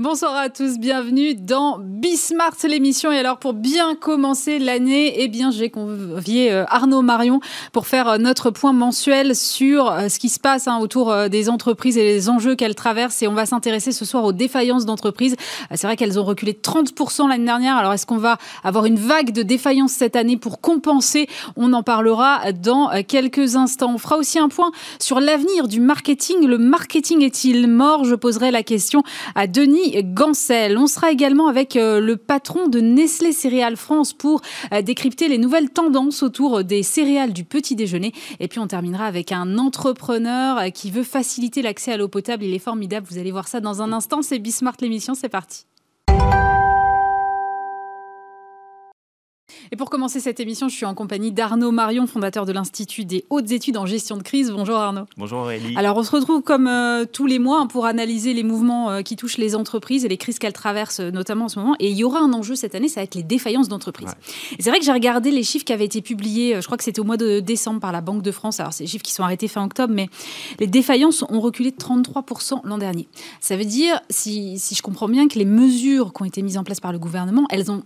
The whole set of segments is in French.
Bonsoir à tous, bienvenue dans Bismart, l'émission. Et alors, pour bien commencer l'année, eh bien, j'ai convié euh, Arnaud Marion pour faire euh, notre point mensuel sur euh, ce qui se passe hein, autour des entreprises et les enjeux qu'elles traversent. Et on va s'intéresser ce soir aux défaillances d'entreprises. C'est vrai qu'elles ont reculé 30% l'année dernière. Alors, est-ce qu'on va avoir une vague de défaillances cette année pour compenser? On en parlera dans quelques instants. On fera aussi un point sur l'avenir du marketing. Le marketing est-il mort? Je poserai la question à Denis Gancel. On sera également avec euh, le patron de Nestlé Céréales France pour euh, décrypter les nouvelles tendances autour des céréales du petit déjeuner. Et puis on terminera avec un entrepreneur euh, qui veut faciliter l'accès à l'eau potable. Il est formidable, vous allez voir ça dans un instant. C'est Bismart l'émission, c'est parti. Et pour commencer cette émission, je suis en compagnie d'Arnaud Marion, fondateur de l'Institut des hautes études en gestion de crise. Bonjour Arnaud. Bonjour Aurélie. Alors on se retrouve comme euh, tous les mois hein, pour analyser les mouvements euh, qui touchent les entreprises et les crises qu'elles traversent euh, notamment en ce moment. Et il y aura un enjeu cette année, ça va être les défaillances d'entreprises. C'est vrai que j'ai regardé les chiffres qui avaient été publiés, je crois que c'était au mois de décembre par la Banque de France. Alors c'est des chiffres qui sont arrêtés fin octobre, mais les défaillances ont reculé de 33% l'an dernier. Ça veut dire, si, si je comprends bien, que les mesures qui ont été mises en place par le gouvernement, elles ont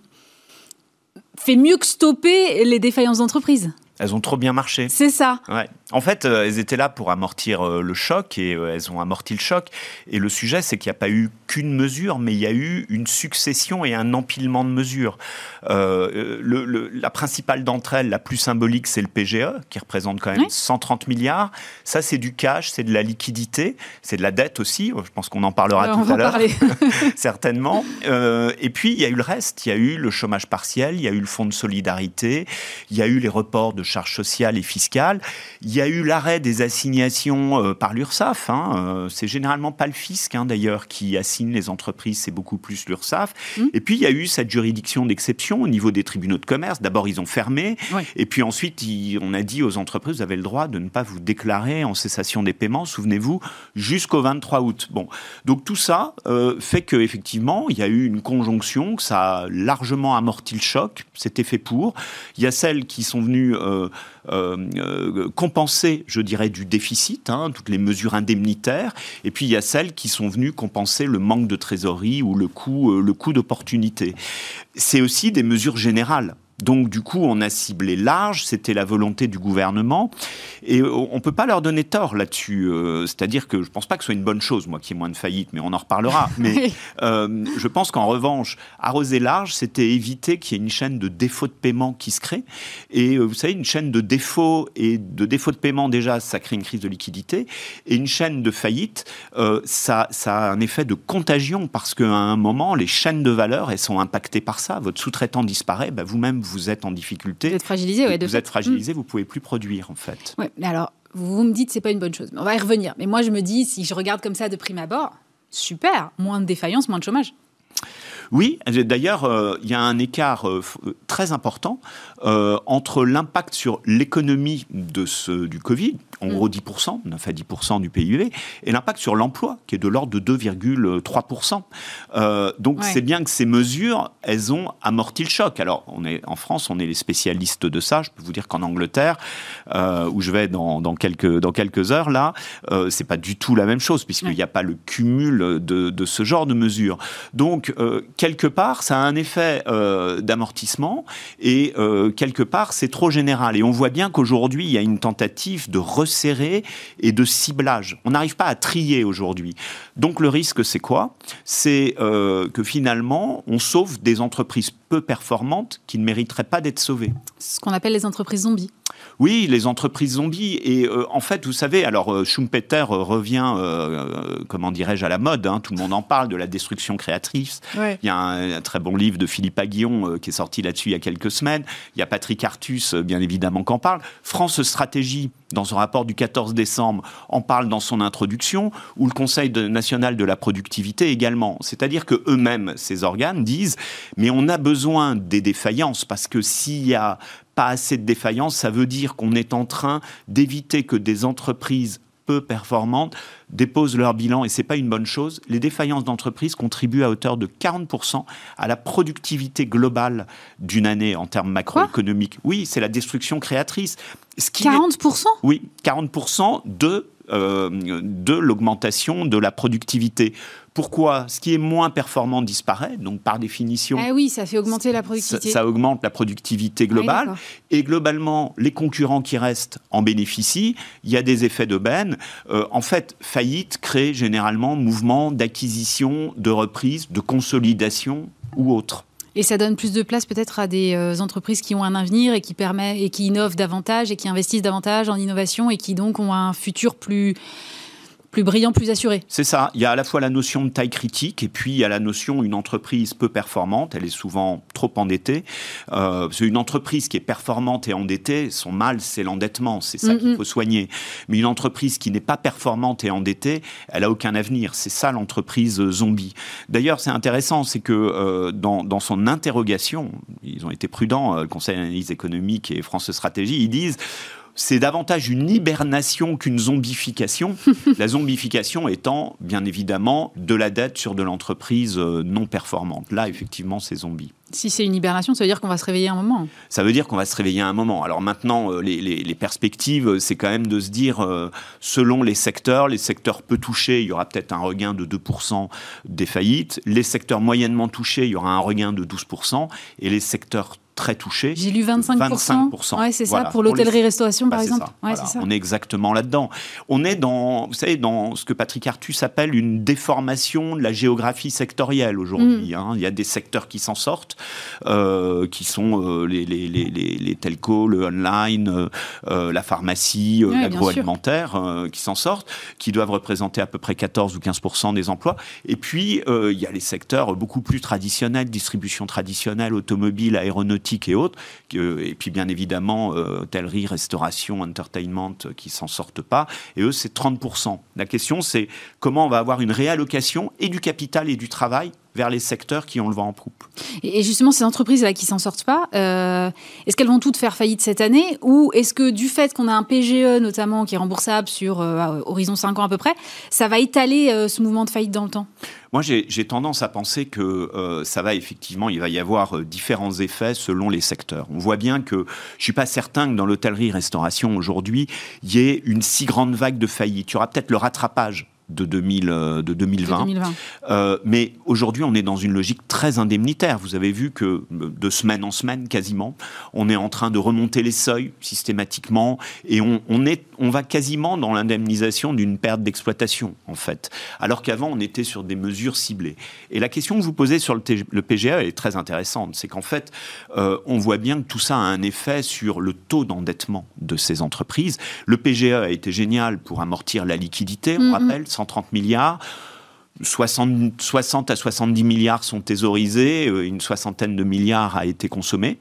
fait mieux que stopper les défaillances d'entreprise. Elles ont trop bien marché. C'est ça. Ouais. En fait, euh, elles étaient là pour amortir euh, le choc et euh, elles ont amorti le choc. Et le sujet, c'est qu'il n'y a pas eu qu'une mesure, mais il y a eu une succession et un empilement de mesures. le, la principale d'entre elles, la plus symbolique, c'est le PGE, qui représente quand même 130 milliards. Ça, c'est du cash, c'est de la liquidité, c'est de la dette aussi. Je pense qu'on en parlera tout à l'heure, certainement. et puis, il y a eu le reste. Il y a eu le chômage partiel, il y a eu le fonds de solidarité, il y a eu les reports de charges sociales et fiscales. Il y a eu l'arrêt des assignations euh, par l'URSSAF. Hein. Euh, c'est généralement pas le fisc, hein, d'ailleurs, qui assigne les entreprises, c'est beaucoup plus l'URSSAF. Mmh. Et puis, il y a eu cette juridiction d'exception au niveau des tribunaux de commerce. D'abord, ils ont fermé. Et puis ensuite, on a dit aux entreprises, vous avez le droit de ne pas vous déclarer en cessation des paiements, souvenez-vous, jusqu'au 23 août. Bon. Donc, tout ça euh, fait qu'effectivement, il y a eu une conjonction, que ça a largement amorti le choc. C'était fait pour. Il y a celles qui sont venues euh, euh, euh, compenser, je dirais, du déficit, hein, toutes les mesures indemnitaires, et puis il y a celles qui sont venues compenser le manque de trésorerie ou le coût, le coût d'opportunité. C'est aussi des mesures générales. Donc du coup, on a ciblé large, c'était la volonté du gouvernement, et on ne peut pas leur donner tort là-dessus. Euh, c'est-à-dire que je ne pense pas que ce soit une bonne chose, moi, qu'il y ait moins de faillites, mais on en reparlera. mais euh, je pense qu'en revanche, arroser large, c'était éviter qu'il y ait une chaîne de défauts de paiement qui se crée. Et euh, vous savez, une chaîne de défauts et de défauts de paiement, déjà, ça crée une crise de liquidité. Et une chaîne de faillite, ça, ça a un effet de contagion, parce qu'à un moment, les chaînes de valeur, elles sont impactées par ça. Votre sous-traitant disparaît, bah, vous-même, vous êtes en difficulté. Vous êtes fragilisé. Vous êtes fragilisé, vous pouvez plus produire en fait. Mais alors, vous me dites c'est pas une bonne chose. Mais on va y revenir. Mais moi, je me dis, si je regarde comme ça de prime abord, super, moins de défaillance, moins de chômage. Oui, d'ailleurs, euh, il y a un écart euh, euh, très important entre l'impact sur l'économie de ce, du Covid, en gros 10%, 9 à 10% du PIB, et l'impact sur l'emploi, qui est de l'ordre de 2,3%. Euh, donc c'est bien que ces mesures, elles ont amorti le choc. Alors, on est, en France, on est les spécialistes de ça. Je peux vous dire qu'en Angleterre, euh, où je vais dans, dans, quelques, dans quelques heures, là, euh, c'est pas du tout la même chose, puisqu'il n'y a pas le cumul de, de, ce genre de mesures. Donc, quelque part, ça a un effet euh, d'amortissement, et euh, quelque part, c'est trop général. Et on voit bien qu'aujourd'hui, il y a une tentative de resserrer et de ciblage. On n'arrive pas à trier aujourd'hui. Donc le risque, c'est quoi? C'est euh, que finalement, on sauve des entreprises peu performantes qui ne mériteraient pas d'être sauvées. Ce qu'on appelle les entreprises zombies. Oui, les entreprises zombies. Et euh, en fait, vous savez, alors euh, Schumpeter revient, comment dirais-je, à la mode. Hein. tout le monde en parle de la destruction créatrice. Il y a un, très bon livre de Philippe Aguillon qui est sorti là-dessus il y a quelques semaines. Il y a Patrick Artus, bien évidemment, qui en parle. France Stratégie, dans son rapport du 14 décembre, en parle dans son introduction, ou le Conseil national de la productivité également. C'est-à-dire que eux-mêmes, ces organes, disent mais on a besoin des défaillances parce que s'il y a pas assez de défaillances, ça veut dire qu'on est en train d'éviter que des entreprises peu performantes déposent leur bilan et c'est pas une bonne chose. Les défaillances d'entreprises contribuent à hauteur de 40% à la productivité globale d'une année en termes macroéconomiques. oui, c'est la destruction créatrice. Ce qui 40% Oui, 40% de de l'augmentation de la productivité. Pourquoi Ce qui est moins performant disparaît, donc par définition. Ah oui, ça fait augmenter la productivité. Ça, augmente la productivité globale. et globalement, les concurrents qui restent en bénéficient. Il y a des effets d'aubaine. Euh, en fait, faillite crée généralement mouvement d'acquisition, de reprise, de consolidation ou autre. Et ça donne plus de place peut-être à des euh, entreprises qui ont un avenir et qui permet et qui innovent davantage et qui investissent davantage en innovation et qui donc ont un futur plus plus brillant, plus assuré. C'est ça. Il y a à la fois la notion de taille critique et puis il y a la notion une entreprise peu performante. Elle est souvent trop endettée. Euh, une entreprise qui est performante et endettée, son mal, c'est l'endettement. C'est ça qu'il faut soigner. Mais une entreprise qui n'est pas performante et endettée, elle a aucun avenir. C'est ça l'entreprise zombie. D'ailleurs, c'est intéressant, c'est que euh, dans, dans, son interrogation, ils ont été prudents, euh, le Conseil d'analyse économique et France Stratégie, ils disent c'est davantage une hibernation qu'une zombification. la zombification étant, bien évidemment, de la dette sur de l'entreprise euh, non performante. Là, effectivement, c'est zombie. Si c'est une hibernation, ça veut dire qu'on va se réveiller un moment. Ça veut dire qu'on va se réveiller un moment. Alors maintenant, euh, les, perspectives, euh, c'est quand même de se dire, selon les secteurs, les secteurs peu touchés, il y aura peut-être un regain de 2% des faillites. Les secteurs moyennement touchés, il y aura un regain de 12%. Et les secteurs très touché. J'ai lu 25%. 25%. Ouais, c'est ça, pour l'hôtellerie-restauration, par bah, exemple. On est exactement là-dedans. On est dans, vous savez, dans ce que Patrick Artus appelle une déformation de la géographie sectorielle aujourd'hui. Mm. Hein. Il y a des secteurs qui s'en sortent, euh, qui sont euh, les, les, les, les, telcos, le online, euh, la pharmacie, l'agroalimentaire, qui s'en sortent, qui doivent représenter à peu près 14 ou 15% des emplois. Et puis, il y a les secteurs beaucoup plus traditionnels, distribution traditionnelle, automobile, aéronautique, et autres, et puis bien évidemment euh, hôtellerie, restauration, entertainment euh, qui s'en sortent pas, et eux c'est 30%. La question c'est comment on va avoir une réallocation et du capital et du travail vers les secteurs qui ont le vent en poupe. Et justement, ces entreprises-là qui s'en sortent pas, euh, est-ce qu'elles vont toutes faire faillite cette année Ou est-ce que du fait qu'on a un PGE notamment qui est remboursable sur horizon 5 ans à peu près, ça va étaler ce mouvement de faillite dans le temps? Moi, j'ai tendance à penser que euh, ça va effectivement, il va y avoir euh, différents effets selon les secteurs. On voit bien que je suis pas certain que dans l'hôtellerie-restauration aujourd'hui, il y ait une si grande vague de faillite. Il y aura peut-être le rattrapage de, 2000, euh, de 2020. Euh, mais aujourd'hui, on est dans une logique très indemnitaire. Vous avez vu que euh, de semaine en semaine, quasiment, on est en train de remonter les seuils systématiquement et on, on est, on va quasiment dans l'indemnisation d'une perte d'exploitation, en fait. Alors qu'avant, on était sur des mesures ciblées. Et la question que vous posez sur le, le PGA est très intéressante. C'est qu'en fait, on voit bien que tout ça a un effet sur le taux d'endettement de ces entreprises. Le PGA a été génial pour amortir la liquidité, on mm-hmm. rappelle, 130 milliards. 60, 60, à 70 milliards sont thésaurisés, euh, une soixantaine de milliards a été consommé.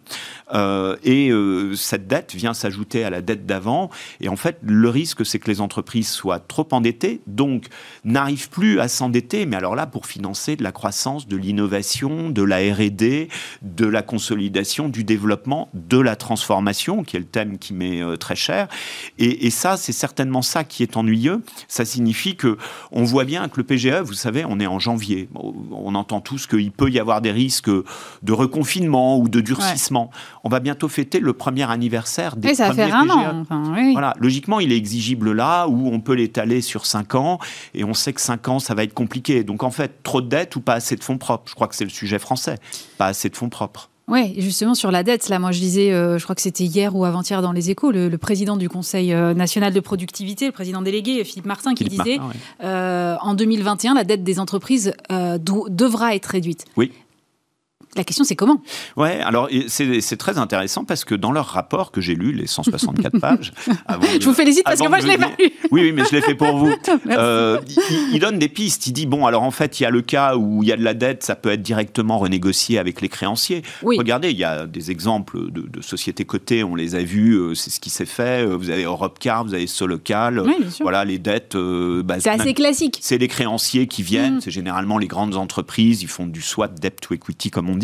Euh, et euh, cette dette vient s'ajouter à la dette d'avant. Et en fait, le risque, c'est que les entreprises soient trop endettées, donc n'arrivent plus à s'endetter, mais alors là, pour financer de la croissance, de l'innovation, de la R&D, de la consolidation, du développement, de la transformation, qui est le thème qui m'est très cher. Et, et ça, c'est certainement ça qui est ennuyeux. Ça signifie que on voit bien que le PGE, vous savez, on est en janvier. On entend tous qu'il peut y avoir des risques de reconfinement ou de durcissement. On va bientôt fêter le premier anniversaire des ça premiers va faire un an. Voilà, logiquement, il est exigible là où on peut l'étaler sur 5 ans et on sait que 5 ans, ça va être compliqué. Donc en fait, trop de dettes ou pas assez de fonds propres? Je crois que c'est le sujet français. Pas assez de fonds propres. Oui, justement sur la dette, là, moi je disais, euh, je crois que c'était hier ou avant-hier dans les échos, le, président du Conseil euh, national de productivité, le président délégué Philippe Martin, qui disait euh, en 2021, la dette des entreprises devra être réduite. Oui. La question, c'est comment? Ouais, alors c'est très intéressant parce que dans leur rapport que j'ai lu, les 164 pages. je vous félicite parce que moi, je l'ai pas lu. Oui, oui, mais je l'ai fait pour vous. euh, il, donne des pistes. Il dit bon, alors en fait, il y a le cas où il y a de la dette, ça peut être directement renégocié avec les créanciers. Regardez, il y a des exemples de, sociétés cotées, on les a vus, euh, c'est ce qui s'est fait. Euh, vous avez Europcar, vous avez Solocal. Oui, voilà, les dettes. Euh, bah, c'est assez classique. C'est les créanciers qui viennent. Mm. C'est généralement les grandes entreprises. Ils font du swap debt to equity, comme on dit.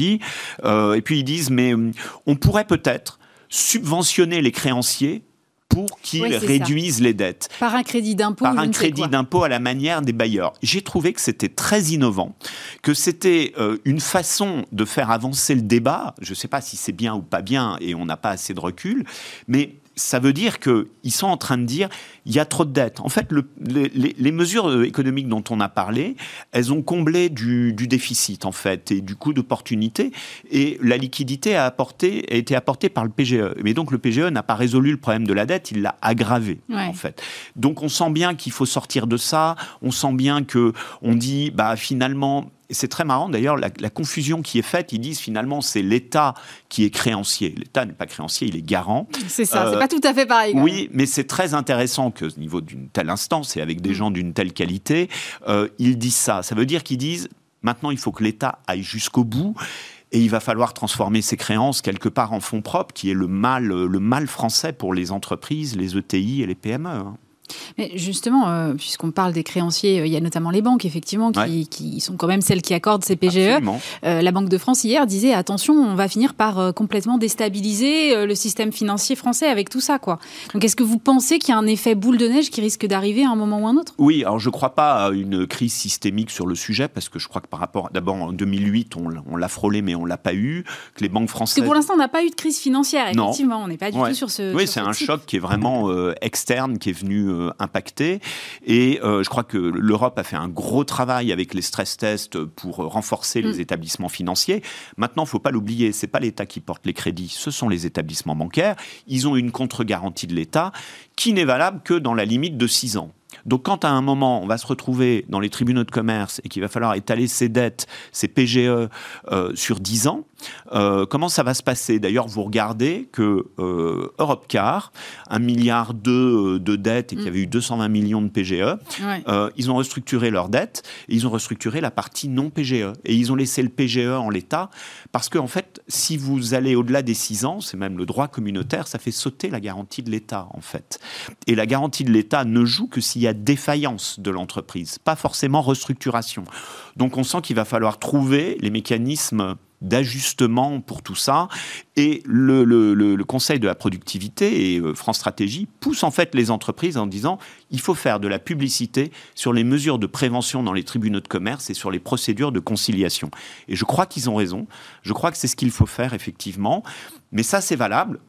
Euh, et puis ils disent, mais euh, on pourrait peut-être subventionner les créanciers pour qu'ils réduisent les dettes. Par un crédit d'impôt. Par un crédit d'impôt à la manière des bailleurs. J'ai trouvé que c'était très innovant, que c'était euh, une façon de faire avancer le débat. Je ne sais pas si c'est bien ou pas bien, et on n'a pas assez de recul, mais ça veut dire qu'ils sont en train de dire il y a trop de dettes. En fait, les, mesures euh, économiques dont on a parlé, elles ont comblé du, déficit, en fait, et du coût d'opportunité. Et la liquidité a, apporté, a été apportée par le PGE. Mais donc, le PGE n'a pas résolu le problème de la dette, il l'a aggravé, en fait. Donc, on sent bien qu'il faut sortir de ça. On sent bien que on dit, bah, finalement, et c'est très marrant d'ailleurs, la, confusion qui est faite, ils disent finalement c'est l'État qui est créancier. L'État n'est pas créancier, il est garant. C'est ça, c'est euh, pas tout à fait pareil. Oui, mais c'est très intéressant que au niveau d'une telle instance et avec des mm. gens d'une telle qualité, euh, ils disent ça. Ça veut dire qu'ils disent maintenant il faut que l'État aille jusqu'au bout. Et il va falloir transformer ces créances quelque part en fonds propres, qui est le mal, le mal français pour les entreprises, les ETI et les PME. Mais justement, euh, puisqu'on parle des créanciers, euh, il y a notamment les banques, effectivement, qui, sont quand même celles qui accordent ces PGE. Euh, la Banque de France, hier, disait attention, on va finir par complètement déstabiliser le système financier français avec tout ça. Quoi. Donc, est-ce que vous pensez qu'il y a un effet boule de neige qui risque d'arriver à un moment ou un autre? Oui, alors je ne crois pas à une crise systémique sur le sujet, parce que je crois que par rapport. D'abord, en 2008, on, l'a frôlé, mais on ne l'a pas eu. Que les banques françaises. Parce que pour l'instant, on n'a pas eu de crise financière, effectivement. On n'est pas du tout sur ce. Oui, c'est un choc qui est vraiment externe, qui est venu euh, impacté. Et euh, je crois que l'Europe a fait un gros travail avec les stress tests pour renforcer les mm. établissements financiers. Maintenant, il ne faut pas l'oublier, c'est pas l'État qui porte les crédits, ce sont les établissements bancaires. Ils ont une contre-garantie de l'État qui n'est valable que dans la limite de 6 ans. Donc quand à un moment on va se retrouver dans les tribunaux de commerce et qu'il va falloir étaler ses dettes, ses PGE euh, sur 10 ans, euh, comment ça va se passer? D'ailleurs, vous regardez que euh, Europcar, un milliard de, de dettes et qu'il y mm. avait eu 220 millions de PGE, ils ont restructuré leurs dettes et ils ont restructuré la partie non PGE. Et ils ont laissé le PGE en l'état parce qu'en en fait, si vous allez au-delà des 6 ans, c'est même le droit communautaire, ça fait sauter la garantie de l'État en fait. Et la garantie de l'État ne joue que s'il y a défaillance de l'entreprise, pas forcément restructuration. Donc on sent qu'il va falloir trouver les mécanismes d'ajustement pour tout ça. Et le, Conseil de la productivité et euh, France Stratégie poussent en fait les entreprises en disant il faut faire de la publicité sur les mesures de prévention dans les tribunaux de commerce et sur les procédures de conciliation. Et je crois qu'ils ont raison. Je crois que c'est ce qu'il faut faire effectivement. Mais ça, c'est valable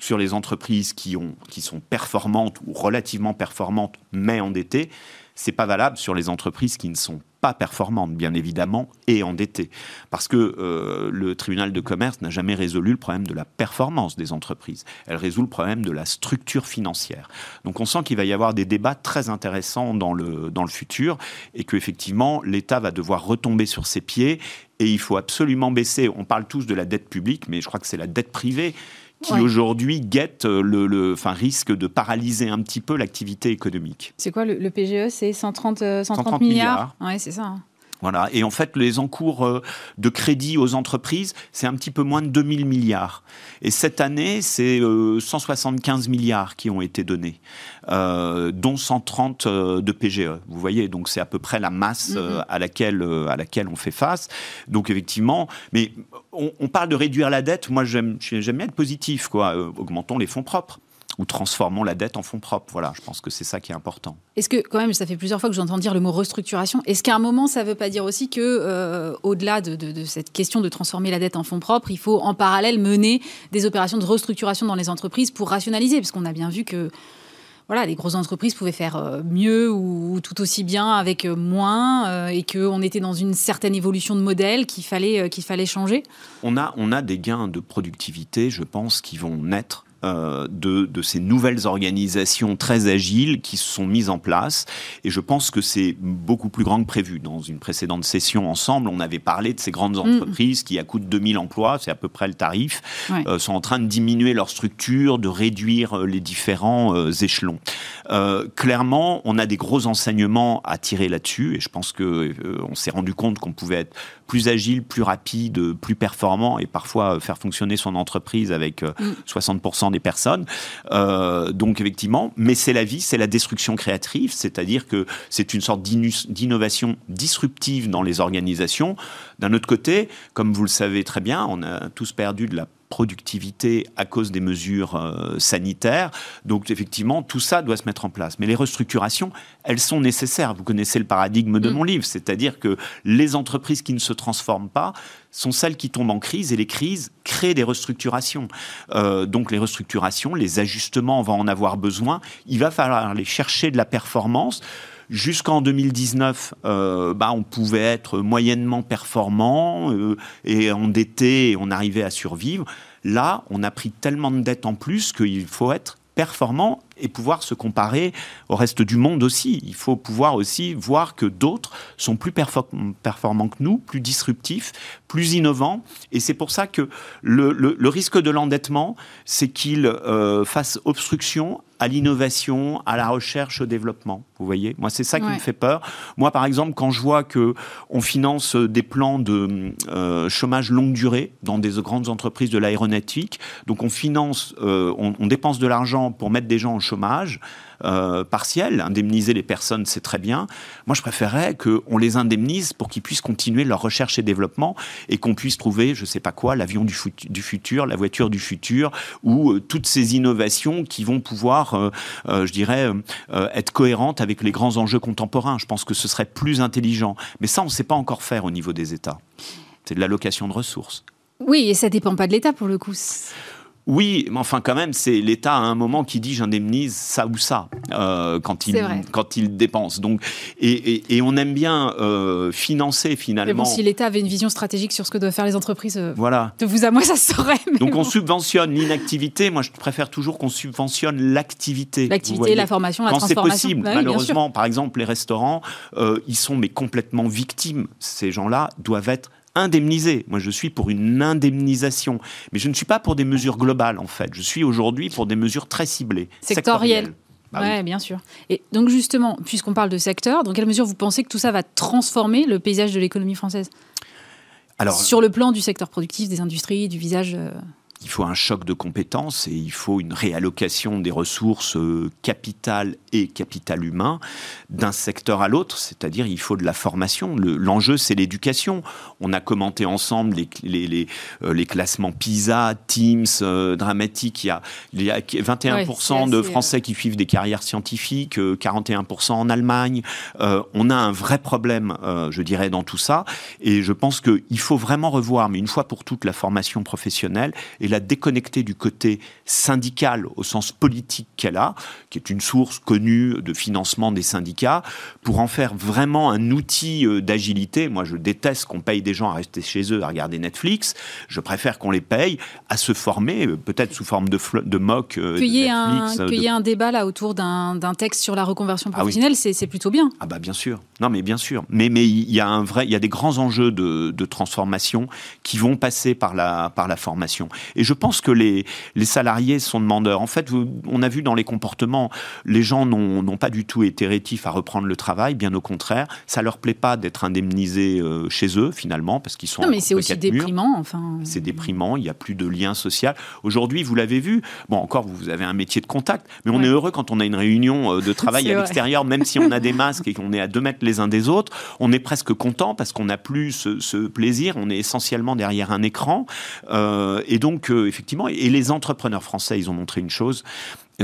sur les entreprises qui, ont, qui sont performantes ou relativement performantes mais endettées. C'est pas valable sur les entreprises qui ne sont pas performantes, bien évidemment, et endettées. Parce que euh, le tribunal de commerce n'a jamais résolu le problème de la performance des entreprises. Elle résout le problème de la structure financière. Donc on sent qu'il va y avoir des débats très intéressants dans le, dans le futur et qu'effectivement, l'État va devoir retomber sur ses pieds et il faut absolument baisser. On parle tous de la dette publique, mais je crois que c'est la dette privée qui aujourd'hui guette euh, le, enfin, risque de paralyser un petit peu l'activité économique. C'est quoi le, PGE C'est 130, 130, milliards, Oui, c'est ça. Voilà. Et en fait, les encours euh, de crédit aux entreprises, c'est un petit peu moins de 2000 milliards. Et cette année, c'est 175 euh, milliards qui ont été donnés, euh, dont 130 de PGE. Vous voyez, donc c'est à peu près la masse mm-hmm. à, laquelle, à laquelle on fait face. Donc effectivement, mais on, on parle de réduire la dette. Moi, j'aime bien être positif. Quoi. augmentons les fonds propres ou transformons la dette en fonds propres. Voilà, je pense que c'est ça qui est important. Est-ce que, quand même, ça fait plusieurs fois que j'entends dire le mot restructuration. Est-ce qu'à un moment, ça ne veut pas dire aussi que, euh, au-delà de, cette question de transformer la dette en fonds propres, il faut en parallèle mener des opérations de restructuration dans les entreprises pour rationaliser? Parce qu'on a bien vu que voilà, les grosses entreprises pouvaient faire euh, mieux ou, tout aussi bien avec euh, moins et qu'on était dans une certaine évolution de modèle qu'il fallait, qu'il fallait changer on a, on a des gains de productivité, je pense, qui vont naître euh, de, de, ces nouvelles organisations très agiles qui se sont mises en place. Et je pense que c'est beaucoup plus grand que prévu. Dans une précédente session ensemble, on avait parlé de ces grandes mm. entreprises qui, à coût de 2000 emplois, c'est à peu près le tarif, euh, sont en train de diminuer leur structure, de réduire euh, les différents échelons. clairement, on a des gros enseignements à tirer là-dessus. Et je pense que on s'est rendu compte qu'on pouvait être plus agile, plus rapide, plus performant et parfois faire fonctionner son entreprise avec 60% des personnes. Euh, donc effectivement, mais c'est la vie, c'est la destruction créative, c'est-à-dire que c'est une sorte d'innovation disruptive dans les organisations. D'un autre côté, comme vous le savez très bien, on a tous perdu de la productivité à cause des mesures euh, sanitaires. Donc effectivement, tout ça doit se mettre en place. Mais les restructurations, elles sont nécessaires. Vous connaissez le paradigme de mm. mon livre, c'est-à-dire que les entreprises qui ne se transforment pas sont celles qui tombent en crise et les crises créent des restructurations. Euh, donc les restructurations, les ajustements, on va en avoir besoin. Il va falloir aller chercher de la performance. Jusqu'en 2019, euh, bah, on pouvait être moyennement performant euh, et endetté et on arrivait à survivre. Là, on a pris tellement de dettes en plus qu'il faut être performant et pouvoir se comparer au reste du monde aussi. Il faut pouvoir aussi voir que d'autres sont plus performants que nous, plus disruptifs, plus innovants. Et c'est pour ça que le, risque de l'endettement, c'est qu'il euh, fasse obstruction à l'innovation, à la recherche, au développement. Vous voyez, moi c'est ça qui me fait peur. Moi, par exemple, quand je vois que on finance des plans de euh, chômage longue durée dans des grandes entreprises de l'aéronautique, donc on finance, euh, on, on, dépense de l'argent pour mettre des gens en chômage, euh, partiel. Indemniser les personnes, c'est très bien. Moi, je préférerais qu'on les indemnise pour qu'ils puissent continuer leur recherche et développement et qu'on puisse trouver, je ne sais pas quoi, l'avion du, futur, la voiture du futur, ou euh, toutes ces innovations qui vont pouvoir, euh, je dirais, être cohérentes avec les grands enjeux contemporains. Je pense que ce serait plus intelligent. Mais ça, on ne sait pas encore faire au niveau des États. C'est de l'allocation de ressources. Oui, et ça dépend pas de l'État pour le coup. Oui, mais enfin quand même, c'est l'État à un moment qui dit j'indemnise ça ou ça euh, quand il quand il dépense. Donc et, on aime bien euh, financer finalement. Mais bon, si l'État avait une vision stratégique sur ce que doivent faire les entreprises, euh, voilà. De vous à moi, ça serait. Donc on subventionne l'inactivité. Moi, je préfère toujours qu'on subventionne l'activité. L'activité, la formation, la quand transformation. C'est possible. Bah Malheureusement, par exemple, les restaurants, ils sont mais complètement victimes. Ces gens-là doivent être indemniser. Moi, je suis pour une indemnisation. Mais je ne suis pas pour des mesures globales, en fait. Je suis aujourd'hui pour des mesures très ciblées. Sectorielles. Bah oui. bien sûr. Et donc, justement, puisqu'on parle de secteur, dans quelle mesure vous pensez que tout ça va transformer le paysage de l'économie française? Alors, Sur le plan du secteur productif, des industries, du visage euh, il faut un choc de compétences et il faut une réallocation des ressources euh, capitales et capital humain d'un secteur à l'autre, c'est-à-dire il faut de la formation. L'enjeu, c'est l'éducation. On a commenté ensemble les, les, les, euh, les classements PISA, Teams, euh, dramatiques. Il y a, il y a 21% de Français qui suivent des carrières scientifiques, 41% en Allemagne. on a un vrai problème, je dirais, dans tout ça. Et je pense qu'il faut vraiment revoir, mais une fois pour toutes, la formation professionnelle et la déconnecter du côté syndical au sens politique qu'elle a, qui est une source connue de financement des syndicats, pour en faire vraiment un outil euh, d'agilité. Moi, je déteste qu'on paye des gens à rester chez eux à regarder Netflix. Je préfère qu'on les paye à se former, euh, peut-être sous forme de, de mock. Euh, qu'il y, ait un, débat là autour d'un texte sur la reconversion ah professionnelle, c'est plutôt bien. Ah bah bien sûr. Non mais bien sûr. Mais mais il y a un vrai, il y a des grands enjeux de, de transformation qui vont passer par la par la formation. Et je pense que les, les salariés sont demandeurs. En fait, on a vu dans les comportements, les gens n'ont pas du tout été rétifs à reprendre le travail, bien au contraire. Ça leur plaît pas d'être indemnisés euh, chez eux, finalement, parce qu'ils sont. Non, mais c'est aussi déprimant, enfin. C'est déprimant, il n'y a plus de lien social. Aujourd'hui, vous l'avez vu, bon, encore, vous avez un métier de contact, mais on est heureux quand on a une réunion euh, de travail à l'extérieur, même si on a des masques et qu'on est à deux mètres les uns des autres, on est presque content parce qu'on n'a plus ce, plaisir, on est essentiellement derrière un écran. Euh, et donc, effectivement, et les entrepreneurs français, ils ont montré une chose,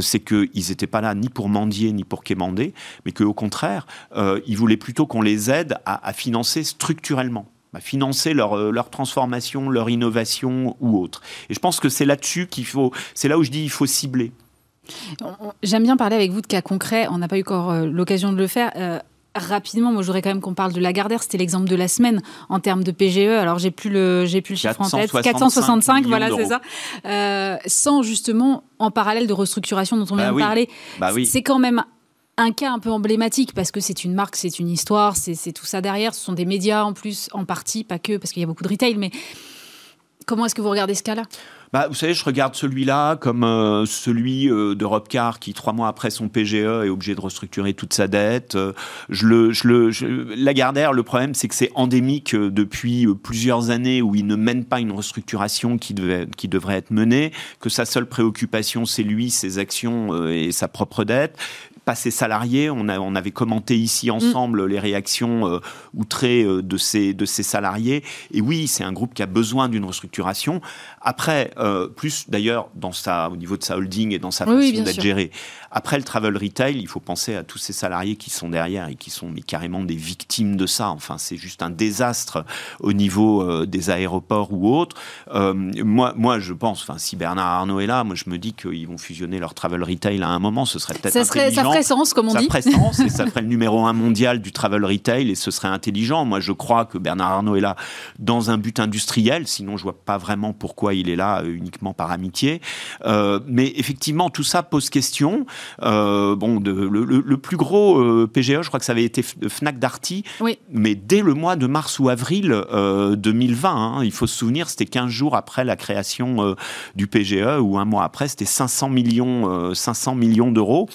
c'est qu'ils n'étaient pas là ni pour mendier ni pour quémander, mais qu'au contraire, euh, ils voulaient plutôt qu'on les aide à, financer structurellement à financer leur, euh, leur, transformation, leur innovation ou autre. Et je pense que c'est là-dessus qu'il faut, c'est là où je dis il faut cibler. J'aime bien parler avec vous de cas concrets. On n'a pas eu encore euh, l'occasion de le faire rapidement, moi, je voudrais quand même qu'on parle de Lagardère. C'était l'exemple de la semaine en termes de PGE. Alors, j'ai plus le, j'ai plus le chiffre en tête. 465, voilà, c'est ça. Euh, sans justement, en parallèle de restructuration dont on vient bah de parler. Bah oui. C'est quand même un cas un peu emblématique parce que c'est une marque, c'est une histoire, c'est tout ça derrière. Ce sont des médias en plus, en partie, pas que, parce qu'il y a beaucoup de retail, mais comment est-ce que vous regardez ce cas-là? Bah, vous savez, je regarde celui-là comme euh, celui euh, d'Europe Car qui, trois mois après son PGE, est obligé de restructurer toute sa dette. Euh, je le, je le, Lagardère, le problème, c'est que c'est endémique depuis plusieurs années où il ne mène pas une restructuration qui, devait, qui devrait être menée, que sa seule préoccupation, c'est lui, ses actions et sa propre dette pas ses salariés. On, a, on avait commenté ici ensemble les réactions outrées de ces, de ces salariés. Et oui, c'est un groupe qui a besoin d'une restructuration. Après, plus d'ailleurs dans sa, au niveau de sa holding et dans sa façon d'être gérée. Après le travel retail, il faut penser à tous ces salariés qui sont derrière et qui sont mais carrément des victimes de ça. Enfin, c'est juste un désastre au niveau euh, des aéroports ou autres. Euh, moi, moi, je pense, enfin, si Bernard Arnault est là, moi, je me dis qu'ils vont fusionner leur travel retail à un moment. Ce serait peut-être serait, ça sens, comme on dit. Ferait sens et ça ferait le numéro un mondial du travel retail et ce serait intelligent. Moi, je crois que Bernard Arnault est là dans un but industriel. Sinon, je vois pas vraiment pourquoi il est là euh, uniquement par amitié. mais effectivement, tout ça pose question. bon, de, le, le, plus gros PGE, je crois que ça avait été Fnac Darty, oui. mais dès le mois de mars ou avril 2020. Hein, il faut se souvenir, c'était 15 jours après la création euh, du PGE, ou un mois après, c'était 500 millions, 500 euh, millions d'euros.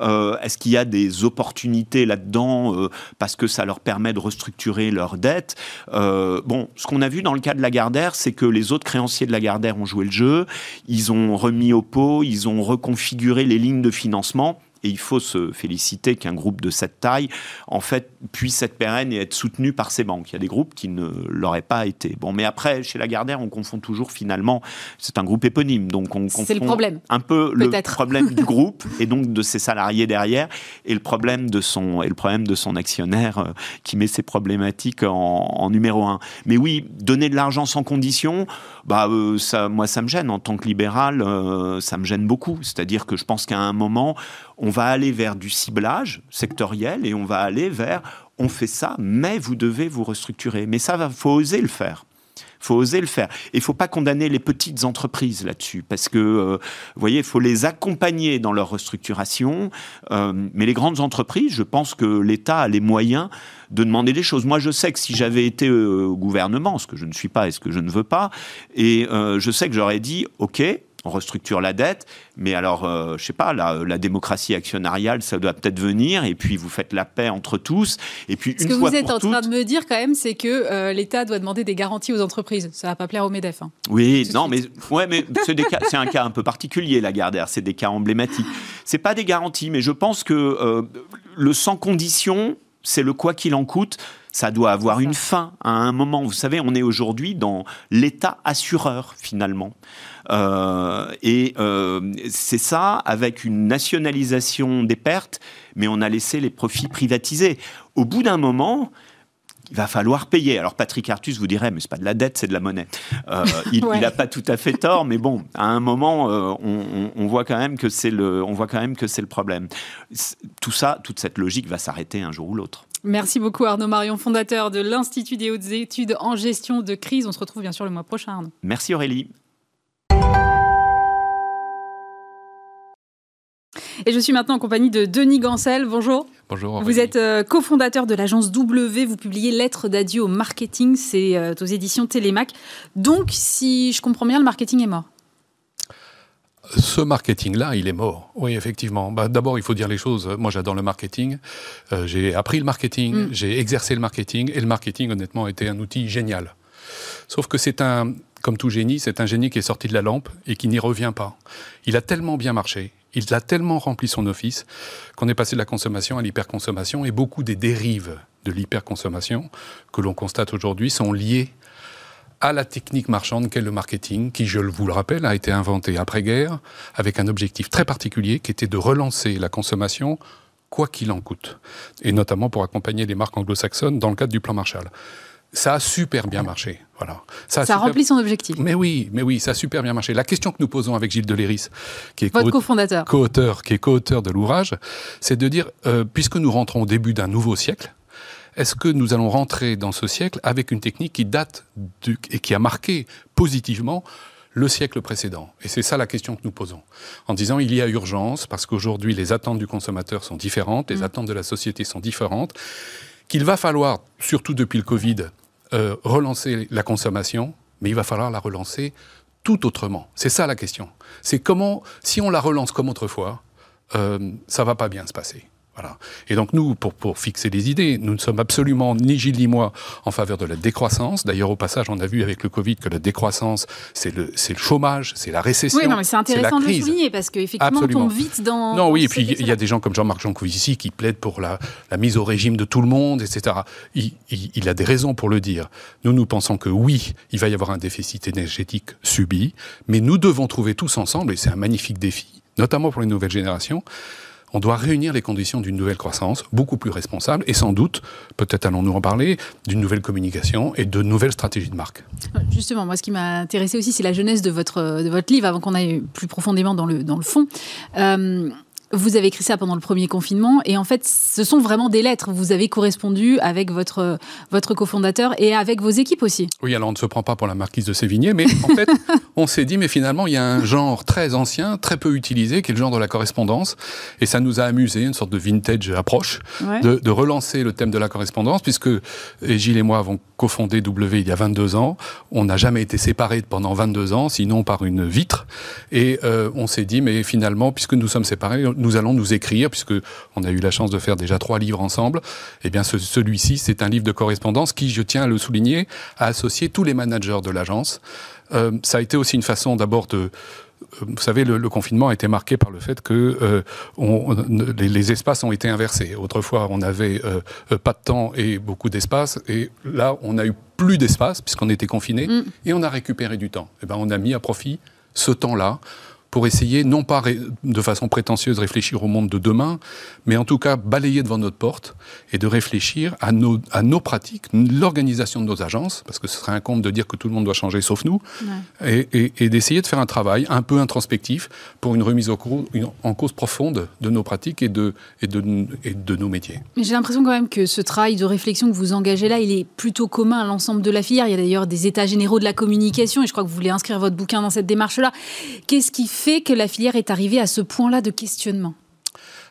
Euh, est-ce qu'il y a des opportunités là-dedans parce que ça leur permet de restructurer leurs dettes? Bon, ce qu'on a vu dans le cas de Lagardère, c'est que les autres créanciers de Lagardère ont joué le jeu, ils ont remis au pot, ils ont reconfiguré les lignes de financement et il faut se féliciter qu'un groupe de cette taille, en fait, puisse être pérenne et être soutenu par ses banques. Il y a des groupes qui ne l'auraient pas été. Bon, mais après, chez Lagardère, on confond toujours finalement, c'est un groupe éponyme, donc on confond le problème. un peu le problème du groupe et donc de ses salariés derrière et le problème de son et le problème de son actionnaire euh, qui met ses problématiques en, numéro un. Mais oui, donner de l'argent sans condition, bah euh, moi ça me gêne en tant que libéral, euh, ça me gêne beaucoup. C'est-à-dire que je pense qu'à un moment on va aller vers du ciblage sectoriel et on va aller vers on fait ça, mais vous devez vous restructurer. Mais ça, va, faut oser le faire faut oser le faire. Il faut pas condamner les petites entreprises là-dessus, parce que, euh, vous voyez, il faut les accompagner dans leur restructuration. Euh, mais les grandes entreprises, je pense que l'État a les moyens de demander des choses. Moi, je sais que si j'avais été au gouvernement, ce que je ne suis pas et ce que je ne veux pas, et euh, je sais que j'aurais dit, OK, on restructure la dette, mais alors, euh, je sais pas, la, la, démocratie actionnariale, ça doit peut-être venir, et puis vous faites la paix entre tous, et puis Ce que vous êtes en train de me dire quand même, c'est que euh, l'État doit demander des garanties aux entreprises. Ça va pas plaire au Medef. Hein. Oui, non, mais ouais, mais c'est un cas un peu particulier, la Gardère. C'est des cas emblématiques. C'est pas des garanties, mais je pense que euh, le sans condition, c'est le quoi qu'il en coûte ça doit avoir une fin à un moment. Vous savez, on est aujourd'hui dans l'état assureur finalement. Euh, et euh, c'est ça avec une nationalisation des pertes, mais on a laissé les profits privatisés. Au bout d'un moment, il va falloir payer. Alors Patrick Artus vous dirait, mais c'est pas de la dette, c'est de la monnaie. Euh, il n'a pas tout à fait tort, mais bon, à un moment, on, voit quand même que c'est le, on voit quand même que c'est le problème. Tout ça, toute cette logique va s'arrêter un jour ou l'autre. Merci beaucoup Arnaud Marion, fondateur de l'Institut des hautes études en gestion de crise. On se retrouve bien sûr le mois prochain. Arnaud. Merci Aurélie. Et je suis maintenant en compagnie de Denis Gancel. Bonjour. Bonjour. Vous êtes euh, cofondateur de l'agence W. Vous publiez Lettres d'adieu au marketing. C'est euh, aux éditions Télémac. Donc, si je comprends bien, le marketing est mort ce marketing-là, il est mort. Oui, effectivement. Bah, D'abord, il faut dire les choses. Moi, j'adore le marketing. Euh, j'ai appris le marketing, mm. j'ai exercé le marketing, et le marketing, honnêtement, était un outil génial. Sauf que c'est un, comme tout génie, c'est un génie qui est sorti de la lampe et qui n'y revient pas. Il a tellement bien marché, il a tellement rempli son office qu'on est passé de la consommation à l'hyperconsommation et beaucoup des dérives de l'hyperconsommation que l'on constate aujourd'hui sont liées à la technique marchande qu'est le marketing, qui, je vous le rappelle, a été inventé après-guerre avec un objectif très particulier qui était de relancer la consommation quoi qu'il en coûte, et notamment pour accompagner les marques anglo-saxonnes dans le cadre du plan Marshall. Ça a super bien marché, voilà. Ça a, rempli son objectif. Mais oui, mais oui, ça a super bien marché. La question que nous posons avec Gilles Deléris, qui est votre cofondateur, co-auteur, qui est co-auteur de l'ouvrage, c'est de dire, euh, puisque nous rentrons au début d'un nouveau siècle, est-ce que nous allons rentrer dans ce siècle avec une technique qui date et qui a marqué positivement le siècle précédent? Et c'est ça la question que nous posons. En disant il y a urgence, parce qu'aujourd'hui les attentes du consommateur sont différentes, les mm. attentes de la société sont différentes, qu'il va falloir, surtout depuis le Covid, euh, relancer la consommation, mais il va falloir la relancer tout autrement. C'est ça la question. C'est comment, si on la relance comme autrefois, euh, ça va pas bien se passer. Voilà. Et donc nous, pour, pour fixer les idées, nous ne sommes absolument ni Gilles ni moi en faveur de la décroissance. D'ailleurs, au passage, on a vu avec le Covid que la décroissance, c'est le, c'est le chômage, c'est la récession. Oui, non, mais c'est intéressant de le souligner parce qu'effectivement, on tombe vite dans. Non, oui, et puis il y a des gens comme Jean-Marc Jancovici qui plaident pour la, la, mise au régime de tout le monde, etc. Il, il, il a des raisons pour le dire. Nous, nous pensons que oui, il va y avoir un déficit énergétique subi, mais nous devons trouver tous ensemble, et c'est un magnifique défi, notamment pour les nouvelles générations, on doit réunir les conditions d'une nouvelle croissance, beaucoup plus responsable, et sans doute, peut-être allons-nous en parler, d'une nouvelle communication et de nouvelles stratégies de marque. Justement, moi, ce qui m'a intéressé aussi, c'est la jeunesse de votre, de votre livre, avant qu'on aille plus profondément dans le, dans le fond. Euh, vous avez écrit ça pendant le premier confinement et en fait, ce sont vraiment des lettres. Vous avez correspondu avec votre, votre cofondateur et avec vos équipes aussi. Oui, alors on ne se prend pas pour la marquise de Sévigné, mais en fait, on s'est dit, mais finalement, il y a un genre très ancien, très peu utilisé, qui est le genre de la correspondance. Et ça nous a amusé, une sorte de vintage approche, ouais. de, de, relancer le thème de la correspondance, puisque Gilles et moi avons cofondé W il y a 22 ans. On n'a jamais été séparés pendant 22 ans, sinon par une vitre. Et euh, on s'est dit, mais finalement, puisque nous sommes séparés, nous allons nous écrire, puisque on a eu la chance de faire déjà trois livres ensemble. Eh bien, ce, celui-ci, c'est un livre de correspondance qui, je tiens à le souligner, a associé tous les managers de l'agence. Euh, ça a été aussi une façon d'abord de vous savez, le, le, confinement a été marqué par le fait que euh, on, les, les, espaces ont été inversés. Autrefois, on avait euh, pas de temps et beaucoup d'espace, et là, on a eu plus d'espace puisqu'on était confiné, mm. et on a récupéré du temps. Et ben, on a mis à profit ce temps-là pour essayer, non pas de façon prétentieuse, réfléchir au monde de demain, mais en tout cas balayer devant notre porte et de réfléchir à nos, à nos pratiques, l'organisation de nos agences, parce que ce serait un compte de dire que tout le monde doit changer sauf nous, ouais. et, et, et d'essayer de faire un travail un peu introspectif pour une remise en cause, une, en cause profonde de nos pratiques et de, et de, et de nos métiers. Mais j'ai l'impression quand même que ce travail de réflexion que vous engagez là, il est plutôt commun à l'ensemble de la filière. Il y a d'ailleurs des états généraux de la communication, et je crois que vous voulez inscrire votre bouquin dans cette démarche-là. Qu'est-ce qui fait que la filière est arrivée à ce point-là de questionnement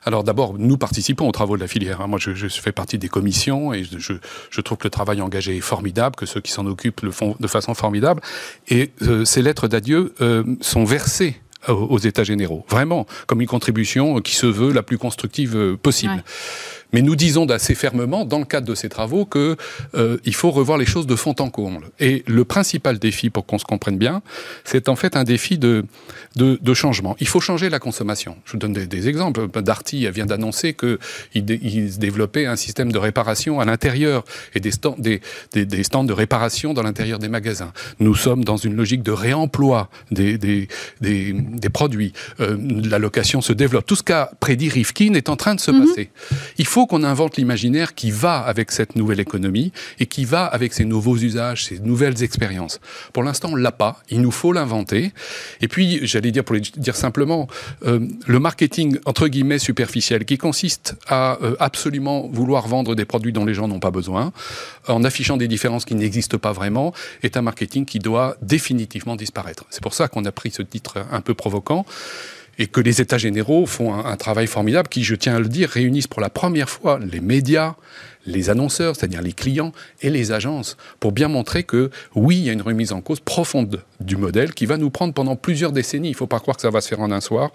alors d'abord, nous participons aux travaux de la filière. Moi, je, je fais partie des commissions et je, je, trouve que le travail engagé est formidable, que ceux qui s'en occupent le font de façon formidable. Et euh, ces lettres d'adieu euh, sont versées aux États généraux, vraiment, comme une contribution qui se veut la plus constructive euh, possible. Ouais. Mais nous disons d'assez fermement, dans le cadre de ces travaux, qu'il euh, faut revoir les choses de fond en comble. Et le principal défi, pour qu'on se comprenne bien, c'est en fait un défi de, de, de, changement. Il faut changer la consommation. Je vous donne des, des exemples. Darty vient d'annoncer qu'il il développait un système de réparation à l'intérieur et des stands, des, des, des stands de réparation dans l'intérieur des magasins. Nous sommes dans une logique de réemploi des, des, des, des produits. Euh, la location se développe. Tout ce qu'a prédit Rifkin est en train de se mm -hmm. passer. Il faut qu'on invente l'imaginaire qui va avec cette nouvelle économie et qui va avec ces nouveaux usages, ces nouvelles expériences. Pour l'instant, on l'a pas. Il nous faut l'inventer. Et puis, j'allais dire, pour dire simplement, euh, le marketing entre guillemets superficiel, qui consiste à euh, absolument vouloir vendre des produits dont les gens n'ont pas besoin, en affichant des différences qui n'existent pas vraiment, est un marketing qui doit définitivement disparaître. C'est pour ça qu'on a pris ce titre un peu provoquant et que les États généraux font un, un, travail formidable qui, je tiens à le dire, réunissent pour la première fois les médias, les annonceurs, c'est-à-dire les clients et les agences, pour bien montrer que oui, il y a une remise en cause profonde du modèle qui va nous prendre pendant plusieurs décennies. Il ne faut pas croire que ça va se faire en un soir,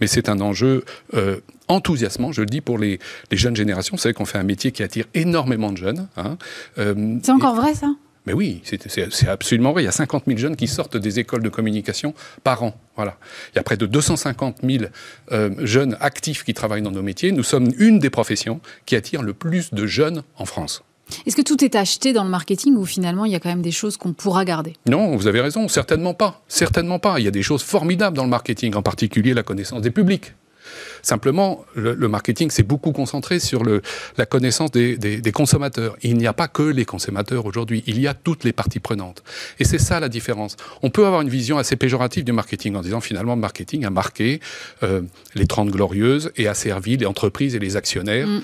mais c'est un enjeu euh, enthousiasmant, je le dis pour les, les jeunes générations. Vous savez qu'on fait un métier qui attire énormément de jeunes. Hein. Euh, c'est encore et... vrai ça? Mais oui, c'est absolument vrai. Il y a 50 000 jeunes qui sortent des écoles de communication par an. Voilà. Il y a près de 250 000 euh, jeunes actifs qui travaillent dans nos métiers. Nous sommes une des professions qui attire le plus de jeunes en France. Est-ce que tout est acheté dans le marketing ou finalement il y a quand même des choses qu'on pourra garder? Non, vous avez raison, certainement pas. Certainement pas. Il y a des choses formidables dans le marketing, en particulier la connaissance des publics. Simplement, le, le marketing s'est beaucoup concentré sur le, la connaissance des, des, des consommateurs. Il n'y a pas que les consommateurs aujourd'hui, il y a toutes les parties prenantes. Et c'est ça la différence. On peut avoir une vision assez péjorative du marketing en disant finalement le marketing a marqué euh, les 30 glorieuses et a servi les entreprises et les actionnaires. Mm.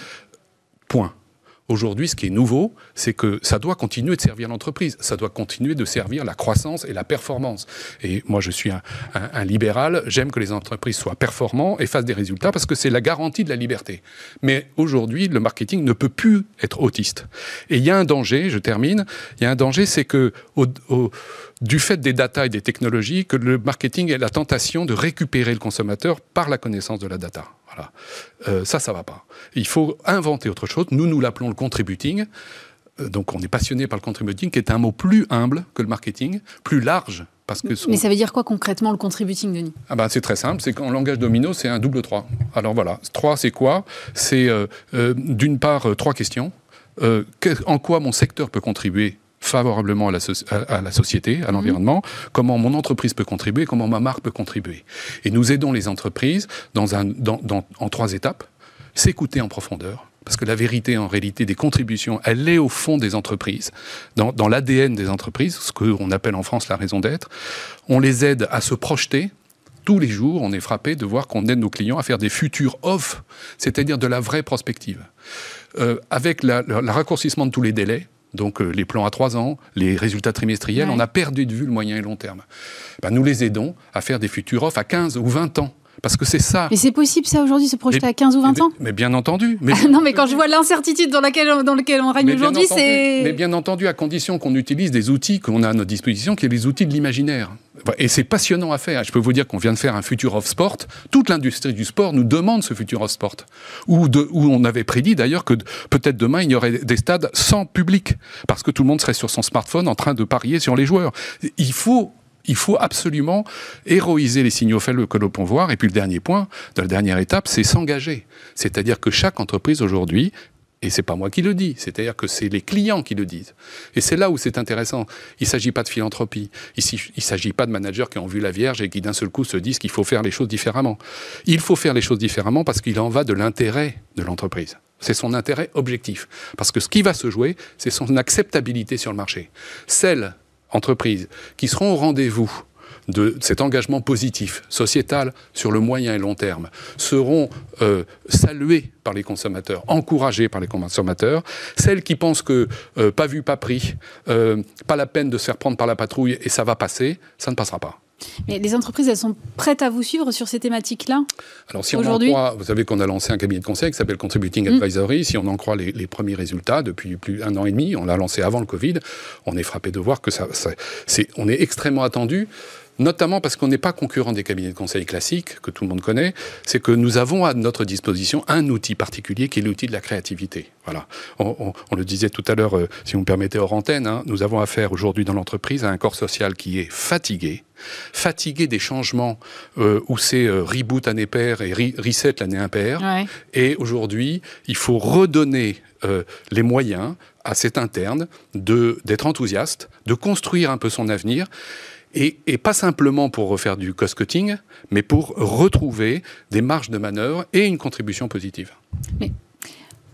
Point. Aujourd'hui, ce qui est nouveau, c'est que ça doit continuer de servir l'entreprise, ça doit continuer de servir la croissance et la performance. Et moi, je suis un, un, un libéral, j'aime que les entreprises soient performantes et fassent des résultats parce que c'est la garantie de la liberté. Mais aujourd'hui, le marketing ne peut plus être autiste. Et il y a un danger, je termine, il y a un danger, c'est que au, au, du fait des data et des technologies, que le marketing ait la tentation de récupérer le consommateur par la connaissance de la data. Voilà. Euh, ça, ça va pas. Il faut inventer autre chose. Nous, nous l'appelons le contributing. Euh, donc, on est passionné par le contributing, qui est un mot plus humble que le marketing, plus large. Parce que Mais ça veut dire quoi concrètement le contributing, Denis? Ah ben, C'est très simple, c'est qu'en langage domino, c'est un double 3. Alors voilà, 3 c'est quoi? C'est euh, d'une part trois questions. en quoi mon secteur peut contribuer? Favorablement à la, à, la société, à l'environnement, comment mon entreprise peut contribuer, comment ma marque peut contribuer. Et nous aidons les entreprises dans un, dans, en trois étapes. S'écouter en profondeur, parce que la vérité, en réalité, des contributions, elle est au fond des entreprises, dans, dans l'ADN des entreprises, ce qu'on appelle en France la raison d'être. On les aide à se projeter. Tous les jours, on est frappé de voir qu'on aide nos clients à faire des futurs off, c'est-à-dire de la vraie prospective. Euh, avec le raccourcissement de tous les délais, donc euh, les plans à trois ans, les résultats trimestriels, on a perdu de vue le moyen et long terme. Ben, nous les aidons à faire des futurs offres à 15 ou 20 ans. Parce que c'est ça. Mais c'est possible ça aujourd'hui, se projeter à 15 ou 20 ans mais, bien entendu. Mais non, mais quand je vois l'incertitude dans laquelle, dans laquelle on règne aujourd'hui, c'est. Mais bien entendu, à condition qu'on utilise des outils qu'on a à notre disposition, qui sont les outils de l'imaginaire. Et c'est passionnant à faire. Je peux vous dire qu'on vient de faire un futur of sport. Toute l'industrie du sport nous demande ce futur of sport. Où on avait prédit d'ailleurs que peut-être demain il y aurait des stades sans public. Parce que tout le monde serait sur son smartphone en train de parier sur les joueurs. Il faut il faut absolument héroïser les signaux faibles que l'on peut voir. Et puis le dernier point, de la dernière étape, c'est s'engager. C'est-à-dire que chaque entreprise aujourd'hui et c'est pas moi qui le dis, c'est-à-dire que c'est les clients qui le disent. Et c'est là où c'est intéressant. Il ne s'agit pas de philanthropie. Il ne s'agit pas de managers qui ont vu la Vierge et qui d'un seul coup se disent qu'il faut faire les choses différemment. Il faut faire les choses différemment parce qu'il en va de l'intérêt de l'entreprise. C'est son intérêt objectif. Parce que ce qui va se jouer, c'est son acceptabilité sur le marché. Celles entreprises qui seront au rendez-vous de cet engagement positif, sociétal, sur le moyen et long terme, seront euh, saluées par les consommateurs, encouragées par les consommateurs. Celles qui pensent que euh, pas vu, pas pris, euh, pas la peine de se faire prendre par la patrouille et ça va passer, ça ne passera pas. Mais les entreprises, elles sont prêtes à vous suivre sur ces thématiques-là Alors, si on en croit, vous savez qu'on a lancé un cabinet de conseil qui s'appelle Contributing mm. Advisory. Si on en croit les, premiers résultats depuis plus d'un an et demi, on l'a lancé avant le Covid, on est frappé de voir que ça, ça c'est, on est extrêmement attendu notamment parce qu'on n'est pas concurrent des cabinets de conseil classiques, que tout le monde connaît, c'est que nous avons à notre disposition un outil particulier qui est l'outil de la créativité. Voilà. On, le disait tout à l'heure, euh, si vous me permettez, hors antenne, hein, nous avons affaire aujourd'hui dans l'entreprise à un corps social qui est fatigué, fatigué des changements euh, où c'est euh, reboot année paire et reset l'année impaire. Et aujourd'hui, il faut redonner les moyens à cet interne d'être enthousiaste, de construire un peu son avenir et, pas simplement pour refaire du cost-cutting, mais pour retrouver des marges de manœuvre et une contribution positive. Mais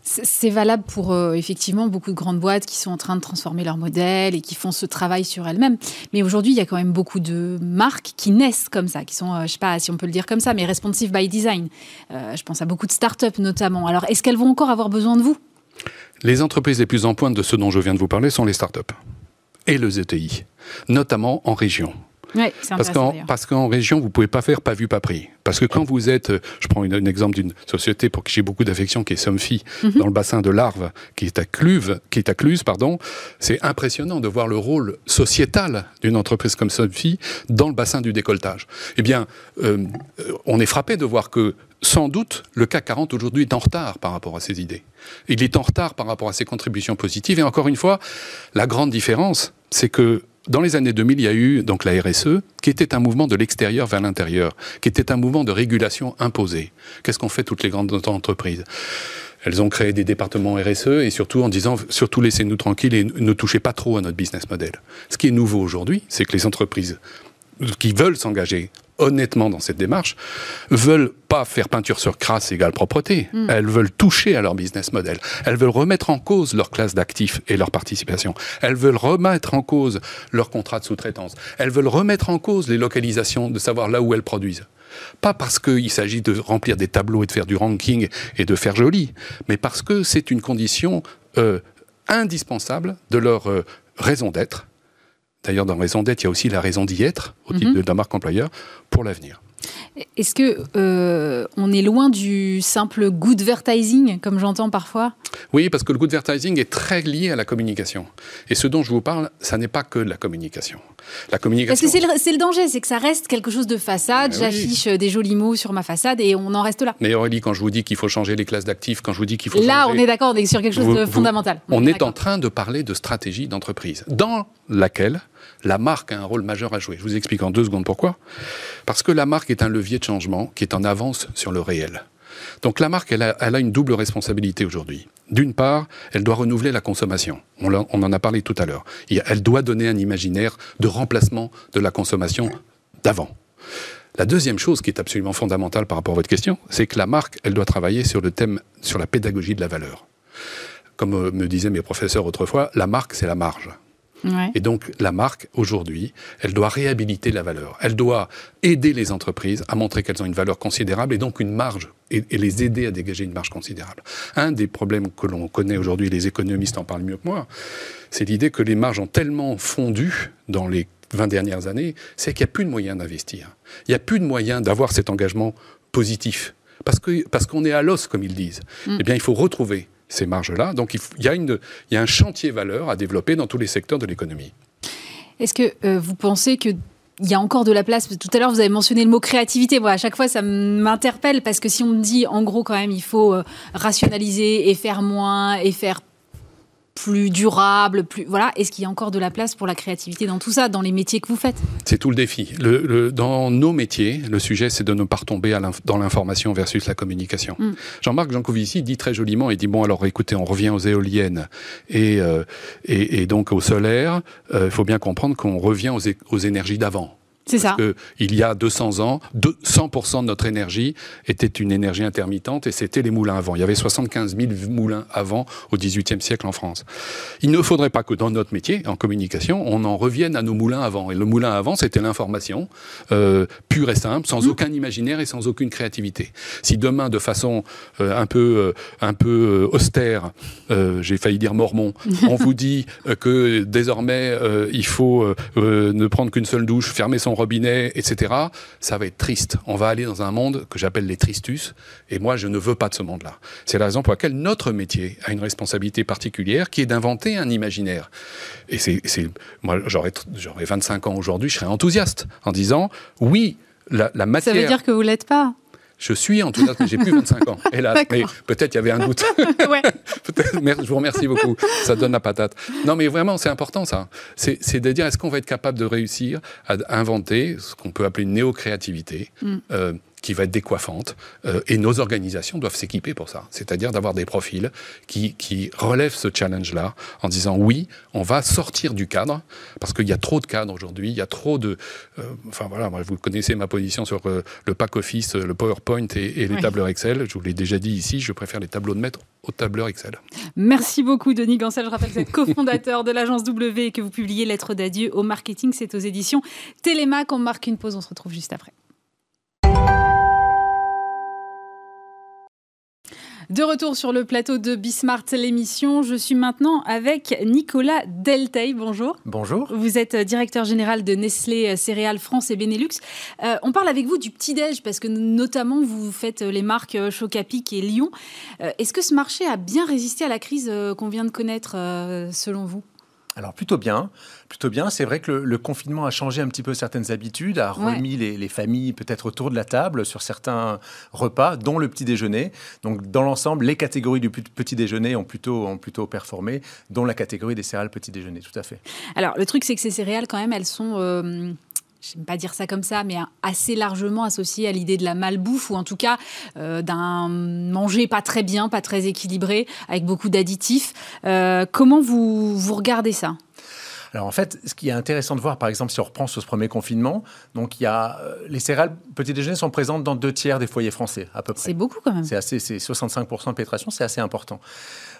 c'est valable pour euh, effectivement beaucoup de grandes boîtes qui sont en train de transformer leur modèle et qui font ce travail sur elles-mêmes. Mais aujourd'hui, il y a quand même beaucoup de marques qui naissent comme ça, qui sont, je euh, je sais pas si on peut le dire comme ça, mais responsive by design. Euh, je pense à beaucoup de startups notamment. Alors, est-ce qu'elles vont encore avoir besoin de vous? Les entreprises les plus en pointe de ce dont je viens de vous parler sont les startups et le ZTI, notamment en région. Oui, parce qu'en parce qu'en région vous pouvez pas faire pas vu pas pris parce que quand vous êtes je prends un exemple d'une société pour qui j'ai beaucoup d'affection qui est Somfy mhm. dans le bassin de l'Arve qui est à Cluve qui est à Cluse pardon c'est impressionnant de voir le rôle sociétal d'une entreprise comme Somfy dans le bassin du décolletage eh bien euh, on est frappé de voir que sans doute, le CAC 40 aujourd'hui est en retard par rapport à ses idées. Il est en retard par rapport à ses contributions positives. Et encore une fois, la grande différence, c'est que dans les années 2000, il y a eu donc la RSE, qui était un mouvement de l'extérieur vers l'intérieur, qui était un mouvement de régulation imposée. Qu'est-ce qu'ont fait toutes les grandes entreprises? Elles ont créé des départements RSE et surtout en disant surtout laissez-nous tranquilles et ne touchez pas trop à notre business model. Ce qui est nouveau aujourd'hui, c'est que les entreprises qui veulent s'engager honnêtement dans cette démarche, veulent pas faire peinture sur crasse égale propreté. Hmm. Elles veulent toucher à leur business model. Elles veulent remettre en cause leur classe d'actifs et leur participation. Elles veulent remettre en cause leur contrat de sous-traitance. Elles veulent remettre en cause les localisations, de savoir là où elles produisent. Pas parce qu'il s'agit de remplir des tableaux et de faire du ranking et de faire joli, mais parce que c'est une condition euh, indispensable de leur euh, raison d'être D'ailleurs, dans raison d'être, il y a aussi la raison d'y être, au titre mhm. de la marque employeur, pour l'avenir. Est-ce que euh, on est loin du simple good advertising, comme j'entends parfois? Oui, parce que le good advertising est très lié à la communication. Et ce dont je vous parle, ça n'est pas que de la communication. La communication. Parce que c'est le, danger, c'est que ça reste quelque chose de façade. J'affiche des jolis mots sur ma façade et on en reste là. Mais Aurélie, quand je vous dis qu'il faut changer les classes d'actifs, quand je vous dis qu'il faut là, on est d'accord, on est sur quelque chose de fondamental. On, est en train de parler de stratégie d'entreprise, dans laquelle la marque a un rôle majeur à jouer. Je vous explique en deux secondes pourquoi. Parce que la marque est un levier de changement qui est en avance sur le réel. Donc la marque, elle a, une double responsabilité aujourd'hui. D'une part, elle doit renouveler la consommation. On, en a parlé tout à l'heure. Elle doit donner un imaginaire de remplacement de la consommation d'avant. La deuxième chose qui est absolument fondamentale par rapport à votre question, c'est que la marque, elle doit travailler sur le thème, sur la pédagogie de la valeur. Comme euh, me disaient mes professeurs autrefois, la marque, c'est la marge. Et donc la marque, aujourd'hui, elle doit réhabiliter la valeur. Elle doit aider les entreprises à montrer qu'elles ont une valeur considérable et donc une marge, et, les aider à dégager une marge considérable. Un des problèmes que l'on connaît aujourd'hui, les économistes en parlent mieux que moi, c'est l'idée que les marges ont tellement fondu dans les 20 dernières années, c'est qu'il n'y a plus de moyens d'investir. Il n'y a plus de moyens d'avoir cet engagement positif. Parce qu'on parce qu'on est à l'os, comme ils disent. Mm. Eh bien, il faut retrouver ces marges-là. Donc il, y a une, il y a un chantier valeur à développer dans tous les secteurs de l'économie. Est-ce que euh, vous pensez que il y a encore de la place? Tout à l'heure, vous avez mentionné le mot créativité. Moi, à chaque fois, ça m'interpelle parce que si on me dit, en gros, quand même, il faut euh, rationaliser et faire moins et faire plus durable, plus voilà. Est-ce qu'il y a encore de la place pour la créativité dans tout ça, dans les métiers que vous faites? C'est tout le défi. Le, dans nos métiers, le sujet, c'est de ne pas retomber dans l'information versus la communication. Mm. Jean-Marc Jancovici dit très joliment, il dit bon alors écoutez, on revient aux éoliennes et euh, et, donc au solaire. Euh, il faut bien comprendre qu'on revient aux énergies d'avant. C'est ça. Que, il y a 200 ans, 100% de notre énergie était une énergie intermittente et c'était les moulins avant. Il y avait 75 000 moulins avant au XVIIIe siècle en France. Il ne faudrait pas que dans notre métier, en communication, on en revienne à nos moulins avant. Et le moulin avant, c'était l'information euh, pure et simple, sans mmh. aucun imaginaire et sans aucune créativité. Si demain, de façon euh, un peu, euh, un peu austère, j'ai failli dire mormon, on vous dit que désormais il faut ne prendre qu'une seule douche, fermer son robinet, etc., ça va être triste. On va aller dans un monde que j'appelle les tristus, et moi, je ne veux pas de ce monde-là. C'est la raison pour laquelle notre métier a une responsabilité particulière, qui est d'inventer un imaginaire. Et c'est, moi, j'aurais, j'aurais 25 ans aujourd'hui, je serais enthousiaste en disant, oui, la, la matière... Ça veut dire que vous l'êtes pas je suis enthousiaste, mais j'ai plus 25 ans, hélas. mais peut-être il y avait un doute. ouais. je vous remercie beaucoup. Ça donne la patate. Non, mais vraiment, c'est important ça. C'est de dire est-ce qu'on va être capable de réussir à inventer ce qu'on peut appeler une néo-créativité mm. euh, qui va être décoiffante. Euh, et nos organisations doivent s'équiper pour ça. C'est-à-dire d'avoir des profils qui, qui relèvent ce challenge-là en disant oui, on va sortir du cadre, parce qu'il y a trop de cadres aujourd'hui, il y a trop de... Euh, enfin voilà, vous connaissez ma position sur euh, le pack office, le PowerPoint et, les tableurs Excel. Je vous l'ai déjà dit ici, je préfère les tableaux de maître aux tableurs Excel. Merci beaucoup Denis Gancel. Je rappelle que vous êtes cofondateur de l'agence W et que vous publiez Lettres d'adieu au marketing. C'est aux éditions Télémac. On marque une pause, on se retrouve juste après. De retour sur le plateau de Bismart, l'émission, je suis maintenant avec Nicolas Deltey. Bonjour. Bonjour. Vous êtes directeur général de Nestlé Céréales France et Benelux. Euh, on parle avec vous du petit-déj parce que notamment vous faites les marques Chocapic et Lyon. Euh, est-ce que ce marché a bien résisté à la crise euh, qu'on vient de connaître selon vous? Alors plutôt bien, plutôt bien. C'est vrai que le, confinement a changé un petit peu certaines habitudes, a remis les, familles peut-être autour de la table sur certains repas, dont le petit déjeuner. Donc dans l'ensemble, les catégories du petit déjeuner ont plutôt, ont plutôt performé, dont la catégorie des céréales petit déjeuner, tout à fait. Alors le truc c'est que ces céréales quand même, elles sont... Euh, je n'aime pas dire ça comme ça, mais assez largement associé à l'idée de la malbouffe, ou en tout cas euh, d'un manger pas très bien, pas très équilibré, avec beaucoup d'additifs. Euh, comment vous, vous regardez ça? Alors en fait, ce qui est intéressant de voir, par exemple, si on reprend sur ce premier confinement, donc il y a euh, les céréales petit déjeuner sont présentes dans deux tiers des foyers français à peu près. C'est beaucoup quand même. C'est assez, c'est 65% de pénétration, c'est assez important.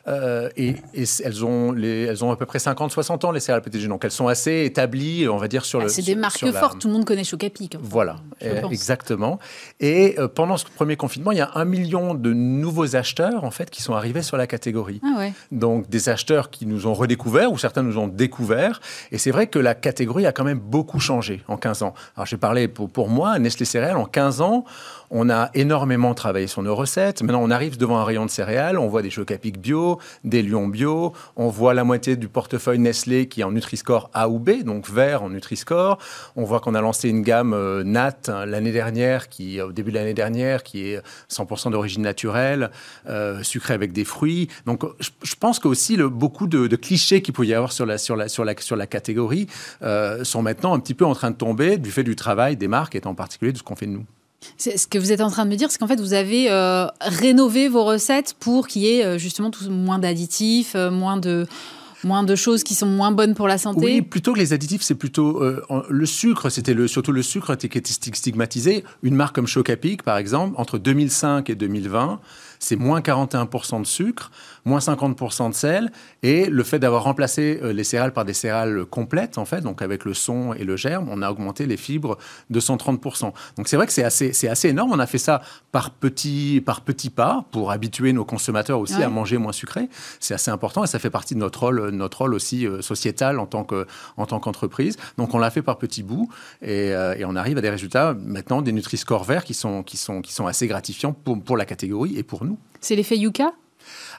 Euh, et, elles, ont les, elles ont à peu près 50-60 ans, les céréales déjeuner. Donc elles sont assez établies, on va dire, sur ah, le. C'est des marques fortes, tout le monde connaît Chocapic. voilà, euh, exactement. Et pendant ce premier confinement, il y a un million de nouveaux acheteurs, en fait, qui sont arrivés sur la catégorie. Ah ouais. Donc des acheteurs qui nous ont redécouverts, ou certains nous ont découverts, Et c'est vrai que la catégorie a quand même beaucoup changé en 15 ans. Alors j'ai parlé pour, pour moi, Nestlé Céréales, en 15 ans, on a énormément travaillé sur nos recettes. Maintenant, on arrive devant un rayon de céréales, on voit des chocs à bio, des lions bio, on voit la moitié du portefeuille Nestlé qui est en Nutri-Score A ou B, donc vert en Nutri-Score. On voit qu'on a lancé une gamme euh, NAT hein, l'année dernière, qui au début de l'année dernière, qui est 100% d'origine naturelle, euh, sucrée avec des fruits. Donc, je, pense qu'aussi beaucoup de, clichés qu'il peut y avoir sur la, sur la, sur la, sur la catégorie euh, sont maintenant un petit peu en train de tomber du fait du travail des marques et en particulier de ce qu'on fait de nous. Ce que vous êtes en train de me dire, c'est qu'en fait, vous avez euh, rénové vos recettes pour qu'il y ait euh, justement moins d'additifs, euh, moins de moins de choses qui sont moins bonnes pour la santé Oui, plutôt que les additifs, c'est plutôt le sucre. C'était surtout le sucre qui était stigmatisé. Une marque comme Chocapic, par exemple, entre 2005 et 2020, c'est moins 41% de sucre, moins 50% de sel, et le fait d'avoir remplacé euh, les céréales par des céréales complètes, en fait, donc avec le son et le germe, on a augmenté les fibres de 130%. Donc c'est vrai que c'est assez, c'est assez énorme. On a fait ça par petits, par petits pas pour habituer nos consommateurs aussi à manger moins sucré. C'est assez important et ça fait partie de notre rôle, notre rôle aussi euh, sociétal en tant, que, en tant qu'entreprise. Donc on l'a fait par petits bouts et, euh, et, on arrive à des résultats maintenant des Nutri-Score verts qui sont, qui, sont, qui sont assez gratifiants pour, pour la catégorie et pour nous. C'est l'effet Yuka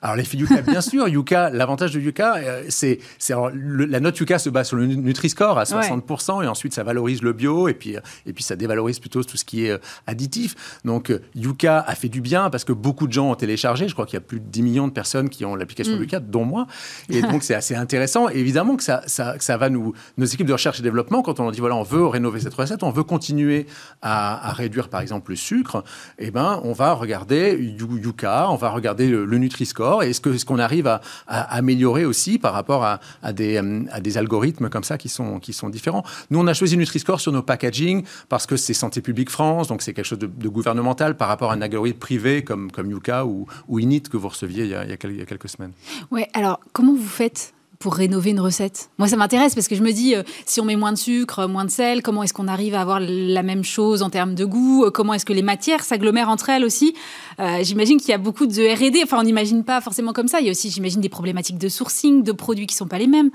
alors l'effet Yuka, bien sûr, Yuka, l'avantage de Yuka, euh, c'est la note Yuka se base sur le Nutri-Score à 60% et ensuite ça valorise le bio et puis, euh, et puis ça dévalorise plutôt tout ce qui est euh, additif. Donc Yuka a fait du bien parce que beaucoup de gens ont téléchargé. Je crois qu'il y a plus de 10 millions de personnes qui ont l'application mm. Yuka, dont moi. Et donc c'est assez intéressant. évidemment que ça, ça, ça, va nous, nos équipes de recherche et développement, quand on dit voilà, on veut rénover cette recette, on veut continuer à, réduire par exemple le sucre, eh ben on va regarder Yuka, on va regarder le, le Nutri-Score est-ce qu'on ce qu'on arrive à, améliorer aussi par rapport à, des, à, des, algorithmes comme ça qui sont, qui sont différents Nous, on a choisi Nutri-Score sur nos packaging parce que c'est Santé publique France, donc c'est quelque chose de, gouvernemental par rapport à un algorithme privé comme, comme Yuka ou, ou Init que vous receviez il y a, il y a quelques semaines. Oui, alors comment vous faites pour rénover une recette Moi, ça m'intéresse parce que je me dis, euh, si on met moins de sucre, moins de sel, comment est-ce qu'on arrive à avoir la même chose en termes de goût Comment est-ce que les matières s'agglomèrent entre elles aussi? Euh, J'imagine qu'il y a beaucoup de R&D. Enfin, on n'imagine pas forcément comme ça. Il y a aussi, j'imagine, des problématiques de sourcing, de produits qui ne sont pas les mêmes.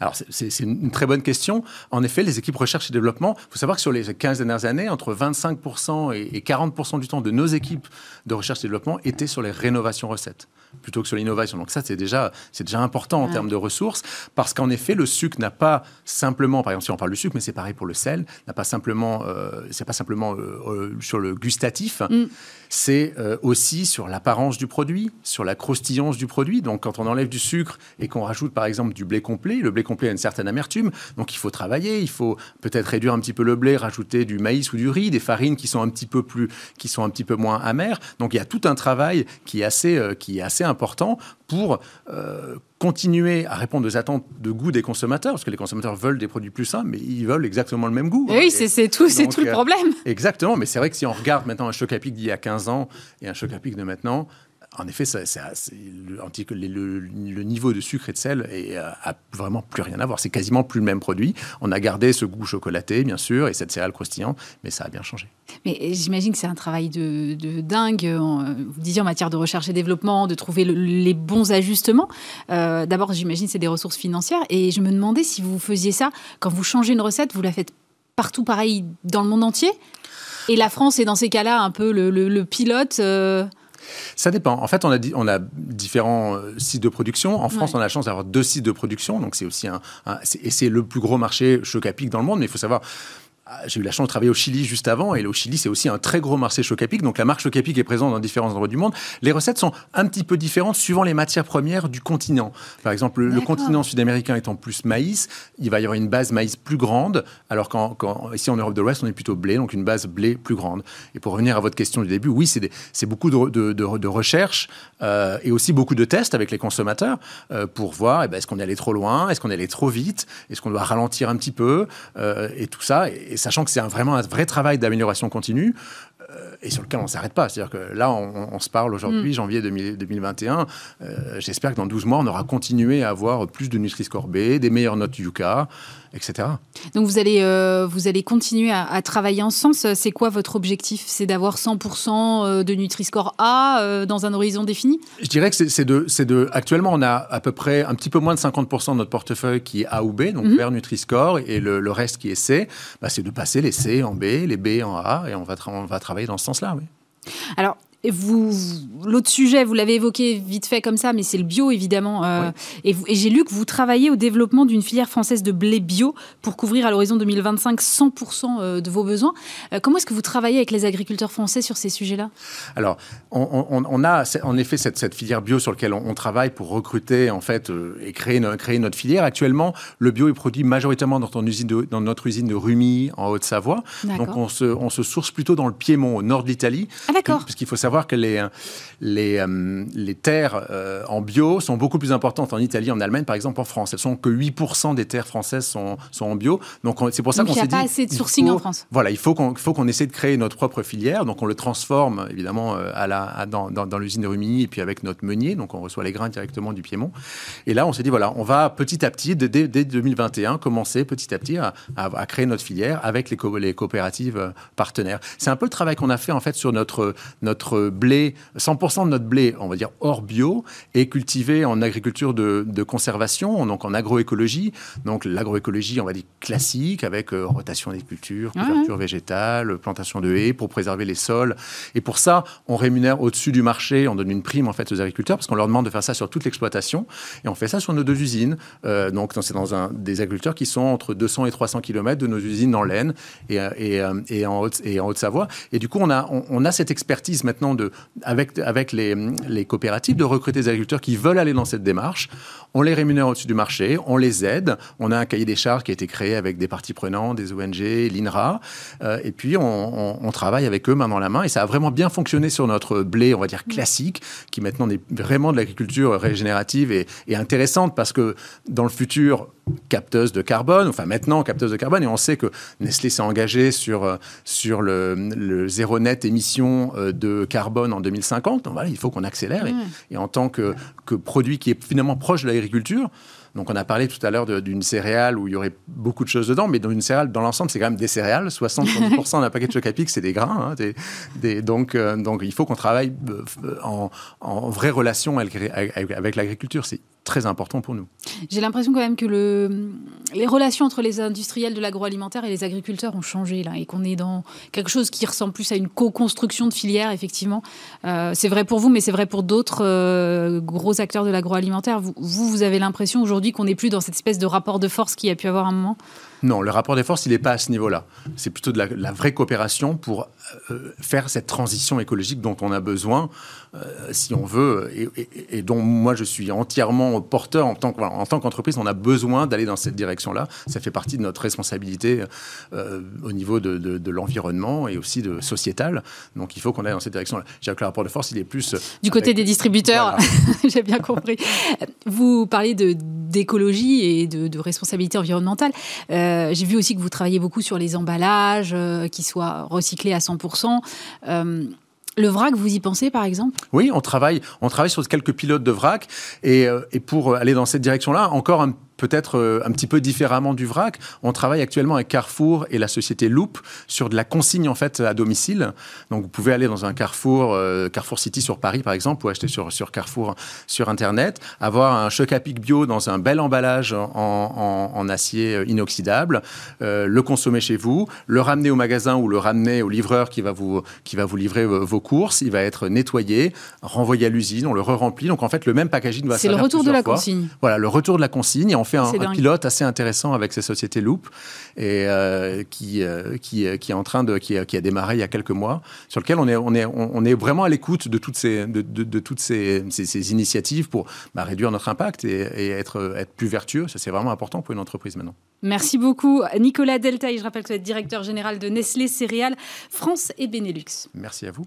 Alors, c'est une très bonne question. En effet, les équipes recherche et développement, il faut savoir que sur les 15 dernières années, entre 25% et 40% du temps de nos équipes de recherche et développement étaient sur les rénovations recettes plutôt que sur l'innovation. Donc ça, c'est déjà, c'est déjà important en termes de ressources, parce qu'en effet, le sucre n'a pas simplement, par exemple, si on parle du sucre, mais c'est pareil pour le sel, n'a pas simplement, euh, c'est pas simplement euh, euh, sur le gustatif, mm. c'est aussi sur l'apparence du produit, sur la croustillance du produit. Donc quand on enlève du sucre et qu'on rajoute par exemple du blé complet, le blé complet a une certaine amertume, donc il faut travailler, il faut peut-être réduire un petit peu le blé, rajouter du maïs ou du riz, des farines qui sont un petit peu plus, qui sont un petit peu moins amères. Donc il y a tout un travail qui est assez, qui est assez important pour euh, continuer à répondre aux attentes de goût des consommateurs, parce que les consommateurs veulent des produits plus sains, mais ils veulent exactement le même goût. oui, c'est tout, c'est tout le euh, problème. exactement, mais c'est vrai que si on regarde maintenant un choc à pic d'il y a 15 ans et un choc à pic de maintenant, en effet, le, niveau de sucre et de sel est, euh, a vraiment plus rien à voir. C'est quasiment plus le même produit. On a gardé ce goût chocolaté, bien sûr, et cette céréale croustillante, mais ça a bien changé. Mais j'imagine que c'est un travail de, dingue, vous disiez en matière de recherche et développement, de trouver les bons ajustements. Euh, d'abord, j'imagine c'est des ressources financières, et je me demandais si vous faisiez ça quand vous changez une recette, vous la faites partout pareil dans le monde entier? Et la France est dans ces cas-là un peu le, pilote. Euh, ça dépend. En fait, on a, on a différents euh, sites de production. En France, on a la chance d'avoir deux sites de production. Donc, c'est aussi un, et c'est le plus gros marché choc à pic dans le monde. Mais il faut savoir, j'ai eu la chance de travailler au Chili juste avant, et au Chili, c'est aussi un très gros marché Chocapic. Donc la marque Chocapic est présente dans différents endroits du monde. Les recettes sont un petit peu différentes suivant les matières premières du continent. Par exemple, le, continent sud-américain étant plus maïs, il va y avoir une base maïs plus grande, alors qu'ici en Europe de l'Ouest, on est plutôt blé, donc une base blé plus grande. Et pour revenir à votre question du début, oui, c'est beaucoup de, de, recherche euh, et aussi beaucoup de tests avec les consommateurs euh, pour voir eh ben, est-ce qu'on est allé trop loin, est-ce qu'on est allé trop vite, est-ce qu'on doit ralentir un petit peu, euh, et tout ça. Et, sachant que c'est vraiment un vrai travail d'amélioration continue, et sur lequel on ne s'arrête pas. C'est-à-dire que là, on, se parle aujourd'hui, mm. janvier 2021. J'espère que dans 12 mois, on aura continué à avoir plus de Nutri-Score B, des meilleures notes Yuka, etc. Donc vous allez, euh, vous allez continuer à, travailler en ce sens. C'est quoi votre objectif? C'est d'avoir 100% euh, de Nutri-Score A euh, dans un horizon défini? Je dirais que c'est de, de... Actuellement, on a à peu près un petit peu moins de 50% de notre portefeuille qui est A ou B, donc mhm. vers Nutri-Score, et le, reste qui est C, bah, c'est de passer les C en B, les B en A, et on va, on va travailler dans ce sens-là. Oui. Alors, et vous, l'autre sujet, vous l'avez évoqué vite fait comme ça, mais c'est le bio évidemment. Euh, et, j'ai lu que vous travaillez au développement d'une filière française de blé bio pour couvrir à l'horizon 2025 100% euh, de vos besoins. Euh, comment est-ce que vous travaillez avec les agriculteurs français sur ces sujets-là? Alors, on, a en effet cette, filière bio sur laquelle on, travaille pour recruter en fait et créer, créer notre filière. Actuellement, le bio est produit majoritairement dans, usine dans notre usine de Rumi en Haute-Savoie. Donc, on se, on se source plutôt dans le Piémont, au nord de l'Italie. Ah, d'accord. Parce qu'il faut savoir que les, les, euh, les terres euh, en bio sont beaucoup plus importantes en Italie, en Allemagne, par exemple, en France. Elles sont que 8% des terres françaises sont, sont en bio. Donc c'est pour ça qu'on s'est dit... Il n'y a pas assez de sourcing en France. Voilà, il faut qu'on faut qu'on essaie de créer notre propre filière. Donc on le transforme, évidemment, euh, à la, dans, dans, l'usine de Rumilly et puis avec notre meunier. Donc on reçoit les grains directement du Piémont. Et là, on s'est dit, voilà, on va petit à petit, dès, dès 2021, commencer petit à petit à, à, créer notre filière avec les, les coopératives partenaires. C'est un peu le travail qu'on a fait, en fait, sur notre, notre blé, 100% de notre blé, on va dire hors bio, est cultivé en agriculture de, conservation, donc en agroécologie. Donc l'agroécologie, on va dire classique, avec euh, rotation des cultures, couverture végétale, plantation de haies pour préserver les sols. Et pour ça, on rémunère au-dessus du marché, on donne une prime en fait aux agriculteurs parce qu'on leur demande de faire ça sur toute l'exploitation. Et on fait ça sur nos deux usines. Euh, donc c'est dans un, des agriculteurs qui sont entre 200 et 300 km de nos usines dans l'Aisne et, et, euh, et, en Haute-Savoie. et du coup, on a, on a cette expertise maintenant de, avec, avec les, les, coopératives de recruter des agriculteurs qui veulent aller dans cette démarche. On les rémunère au-dessus du marché, on les aide. On a un cahier des charges qui a été créé avec des parties prenantes, des ONG, l'INRA. Euh, et puis, on, travaille avec eux main dans la main. Et ça a vraiment bien fonctionné sur notre blé, on va dire classique, qui maintenant est vraiment de l'agriculture régénérative et intéressante parce que dans le futur, capteuse de carbone, enfin maintenant capteuse de carbone, et on sait que Nestlé s'est engagé sur, euh, sur le, le, zéro net émission euh, de carbone en 2050. Donc voilà, il faut qu'on accélère. Et, et, en tant que, que produit qui est finalement proche de l'agriculture, donc on a parlé tout à l'heure d'une céréale où il y aurait beaucoup de choses dedans, mais dans une céréale, dans l'ensemble, c'est quand même des céréales. 60% d'un paquet de chocapic, c'est des grains. Hein, des, donc, euh, donc il faut qu'on travaille en, en, vraie relation avec, avec l'agriculture. C'est très important pour nous. J'ai l'impression quand même que le, les relations entre les industriels de l'agroalimentaire et les agriculteurs ont changé là et qu'on est dans quelque chose qui ressemble plus à une co-construction de filières, effectivement. Euh, c'est vrai pour vous, mais c'est vrai pour d'autres euh, gros acteurs de l'agroalimentaire. Vous, vous avez l'impression aujourd'hui qu'on n'est plus dans cette espèce de rapport de force qu'il y a pu avoir un moment? Non, le rapport des forces, il n'est pas à ce niveau-là. C'est plutôt de la, vraie coopération pour euh, faire cette transition écologique dont on a besoin, euh, si on veut, et, dont moi je suis entièrement porteur en tant, en tant qu'entreprise. On a besoin d'aller dans cette direction-là. Ça fait partie de notre responsabilité euh, au niveau de, l'environnement et aussi de sociétal. Donc il faut qu'on aille dans cette direction-là. J'ai que le rapport de force, il est plus... Du côté des distributeurs, j'ai bien compris. Vous parlez d'écologie et de, responsabilité environnementale. Euh, j'ai vu aussi que vous travaillez beaucoup sur les emballages, euh, qui soient recyclés à 100%. Euh, le vrac, vous y pensez par exemple? Oui, on travaille, on travaille sur quelques pilotes de vrac et, et pour aller dans cette direction-là, encore un peut-être euh, un petit peu différemment du vrac. On travaille actuellement avec Carrefour et la société Loop sur de la consigne en fait à domicile. Donc vous pouvez aller dans un Carrefour, euh, Carrefour City sur Paris par exemple, ou acheter sur, sur Carrefour sur Internet, avoir un choc à pic bio dans un bel emballage en, en, acier euh, inoxydable, le consommer chez vous, le ramener au magasin ou le ramener au livreur qui va vous, qui va vous livrer vos courses. Il va être nettoyé, renvoyé à l'usine, on le re-remplit. Donc en fait, le même packaging va C'est le retour de la consigne. Voilà, le retour de la consigne. Et fait un, pilote assez intéressant avec ces sociétés Loop et euh, qui, euh, qui, euh, qui, est en train de qui, qui, a démarré il y a quelques mois, sur lequel on est, on est, on est vraiment à l'écoute de toutes ces, de, de, toutes ces, ces, initiatives pour bah, réduire notre impact et, être, être plus vertueux. Ça, c'est vraiment important pour une entreprise maintenant. Merci beaucoup, Nicolas Deltaï. Je rappelle que vous êtes directeur général de Nestlé Céréales France et Benelux. Merci à vous.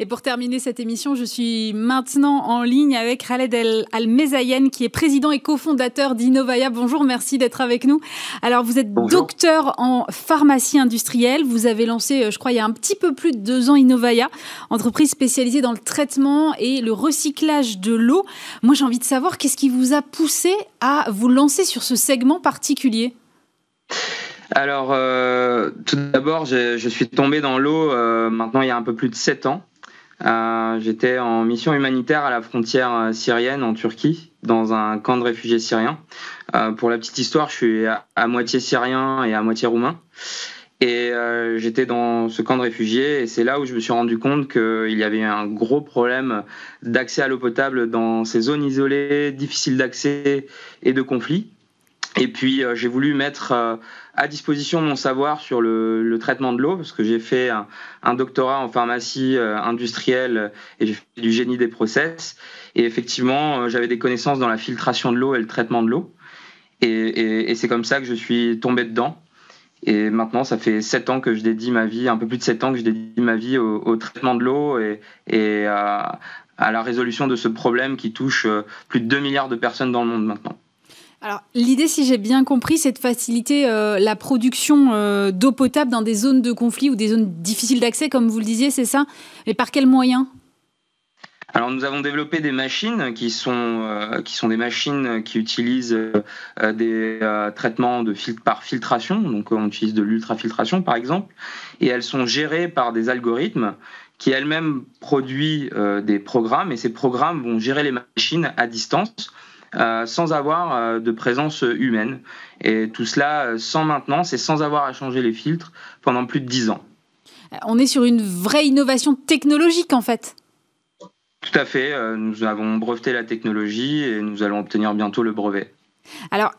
Et pour terminer cette émission, je suis maintenant en ligne avec Khaled Al-Mezayen, qui est président et cofondateur d'Innovaya. Bonjour, merci d'être avec nous. Alors, vous êtes docteur en pharmacie industrielle. Vous avez lancé, euh, je crois, il y a un petit peu plus de deux ans, Innovaya, entreprise spécialisée dans le traitement et le recyclage de l'eau. Moi, j'ai envie de savoir qu'est-ce qui vous a poussé à vous lancer sur ce segment particulier? Alors, euh, tout d'abord, je, suis tombé dans l'eau euh, maintenant il y a un peu plus de sept ans. Euh, j'étais en mission humanitaire à la frontière syrienne en Turquie, dans un camp de réfugiés syriens. pour la petite histoire, je suis à, moitié syrien et à moitié roumain. Et j'étais dans ce camp de réfugiés et c'est là où je me suis rendu compte qu'il y avait un gros problème d'accès à l'eau potable dans ces zones isolées, difficiles d'accès et de conflits. Et puis j'ai voulu mettre à disposition mon savoir sur le, traitement de l'eau, parce que j'ai fait un, doctorat en pharmacie euh, industrielle et j'ai fait du génie des process. Et effectivement, euh, j'avais des connaissances dans la filtration de l'eau et le traitement de l'eau. Et, c'est comme ça que je suis tombé dedans. Et maintenant, ça fait sept ans que je dédie ma vie, un peu plus de sept ans que je dédie ma vie au, traitement de l'eau et, et à, à la résolution de ce problème qui touche euh, plus de 2 milliards de personnes dans le monde maintenant. Alors, l'idée, si j'ai bien compris, c'est de faciliter euh, la production euh, d'eau potable dans des zones de conflit ou des zones difficiles d'accès, comme vous le disiez, c'est ça? Mais par quels moyens? Alors nous avons développé des machines qui sont, euh, qui sont des machines qui utilisent des traitements de par filtration, donc on utilise de l'ultrafiltration par exemple, et elles sont gérées par des algorithmes qui elles-mêmes produisent des programmes, et ces programmes vont gérer les machines à distance euh, sans avoir euh, de présence humaine. Et tout cela euh, sans maintenance et sans avoir à changer les filtres pendant plus de 10 ans. On est sur une vraie innovation technologique en fait. Tout à fait. Nous avons breveté la technologie et nous allons obtenir bientôt le brevet. Alors,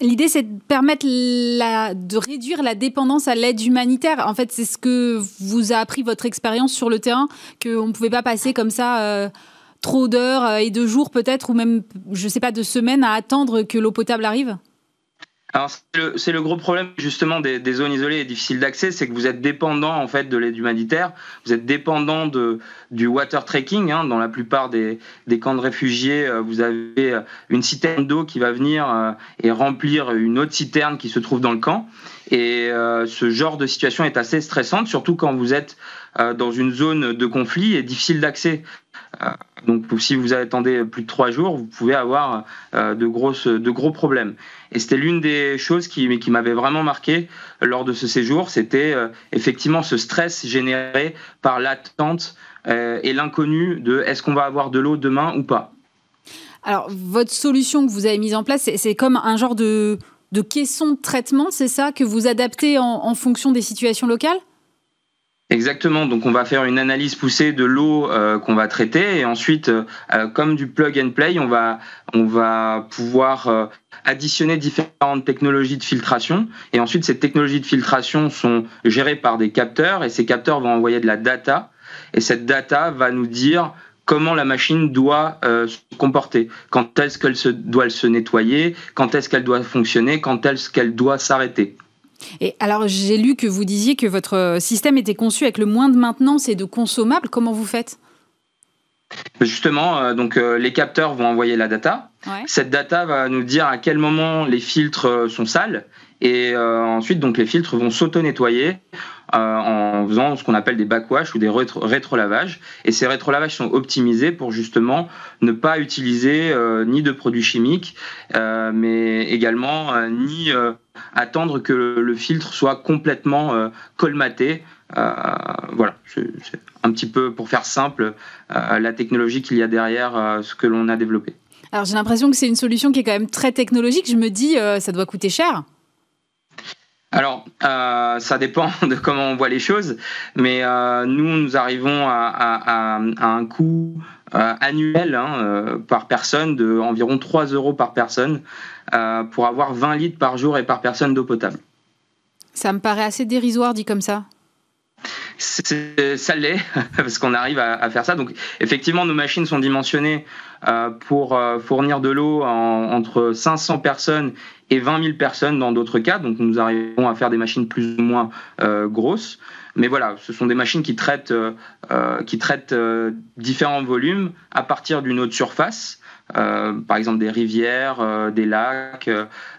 l'idée, c'est de permettre la, de réduire la dépendance à l'aide humanitaire. En fait, c'est ce que vous a appris votre expérience sur le terrain, qu'on ne pouvait pas passer comme ça trop d'heures euh, et de jours peut-être, ou même, je ne sais pas, de semaines à attendre que l'eau potable arrive alors c'est le, gros problème justement des, zones isolées et difficiles d'accès, c'est que vous êtes dépendant en fait de l'aide humanitaire, vous êtes dépendant de, du water trekking. Hein. dans la plupart des, camps de réfugiés, euh, vous avez euh, une citerne d'eau qui va venir et remplir une autre citerne qui se trouve dans le camp. Et ce genre de situation est assez stressante, surtout quand vous êtes dans une zone de conflit et difficile d'accès. Euh, donc si vous attendez plus de trois jours, vous pouvez avoir euh, de, gros problèmes. Et c'était l'une des choses qui, m'avait vraiment marqué lors de ce séjour, c'était euh, effectivement ce stress généré par l'attente et l'inconnu de est-ce qu'on va avoir de l'eau demain ou pas. Alors votre solution que vous avez mise en place, c'est comme un genre de caisson de traitement, c'est ça que vous adaptez en fonction des situations locales? Exactement, donc on va faire une analyse poussée de l'eau euh, qu'on va traiter. Et ensuite, euh, comme du plug and play, on va, on va pouvoir euh, additionner différentes technologies de filtration. Et ensuite ces technologies de filtration sont gérées par des capteurs. Et ces capteurs vont envoyer de la data. Et cette data va nous dire comment la machine doit se comporter, quand est-ce qu'elle se, doit se nettoyer, quand est-ce qu'elle doit fonctionner, quand est-ce qu'elle doit s'arrêter? Et alors, j'ai lu que vous disiez que votre système était conçu avec le moins de maintenance et de consommables. Comment vous faites? Justement, euh, donc euh, les capteurs vont envoyer la data. Cette data va nous dire à quel moment les filtres euh, sont sales et ensuite donc les filtres vont s'auto-nettoyer en faisant ce qu'on appelle des backwash ou des rétro-lavages. Et ces rétro-lavages sont optimisés pour justement ne pas utiliser ni de produits chimiques, mais également ni attendre que le filtre soit complètement euh, colmaté. Euh, voilà, c'est un petit peu, pour faire simple, euh, la technologie qu'il y a derrière ce que l'on a développé. Alors j'ai l'impression que c'est une solution qui est quand même très technologique. Je me dis, ça doit coûter cher. Alors, ça dépend de comment on voit les choses, mais nous, nous arrivons à, un coût annuel hein, par personne de environ 3 euros par personne pour avoir 20 litres par jour et par personne d'eau potable. Ça me paraît assez dérisoire dit comme ça. ça l'est parce qu'on arrive à, faire ça. Donc effectivement, nos machines sont dimensionnées euh, pour euh, fournir de l'eau entre 500 personnes et 20 000 personnes dans d'autres cas. Donc nous arrivons à faire des machines plus ou moins euh, grosses. Mais voilà, ce sont des machines qui traitent, qui traitent différents volumes à partir d'une eau de surface. Par exemple des rivières, des lacs,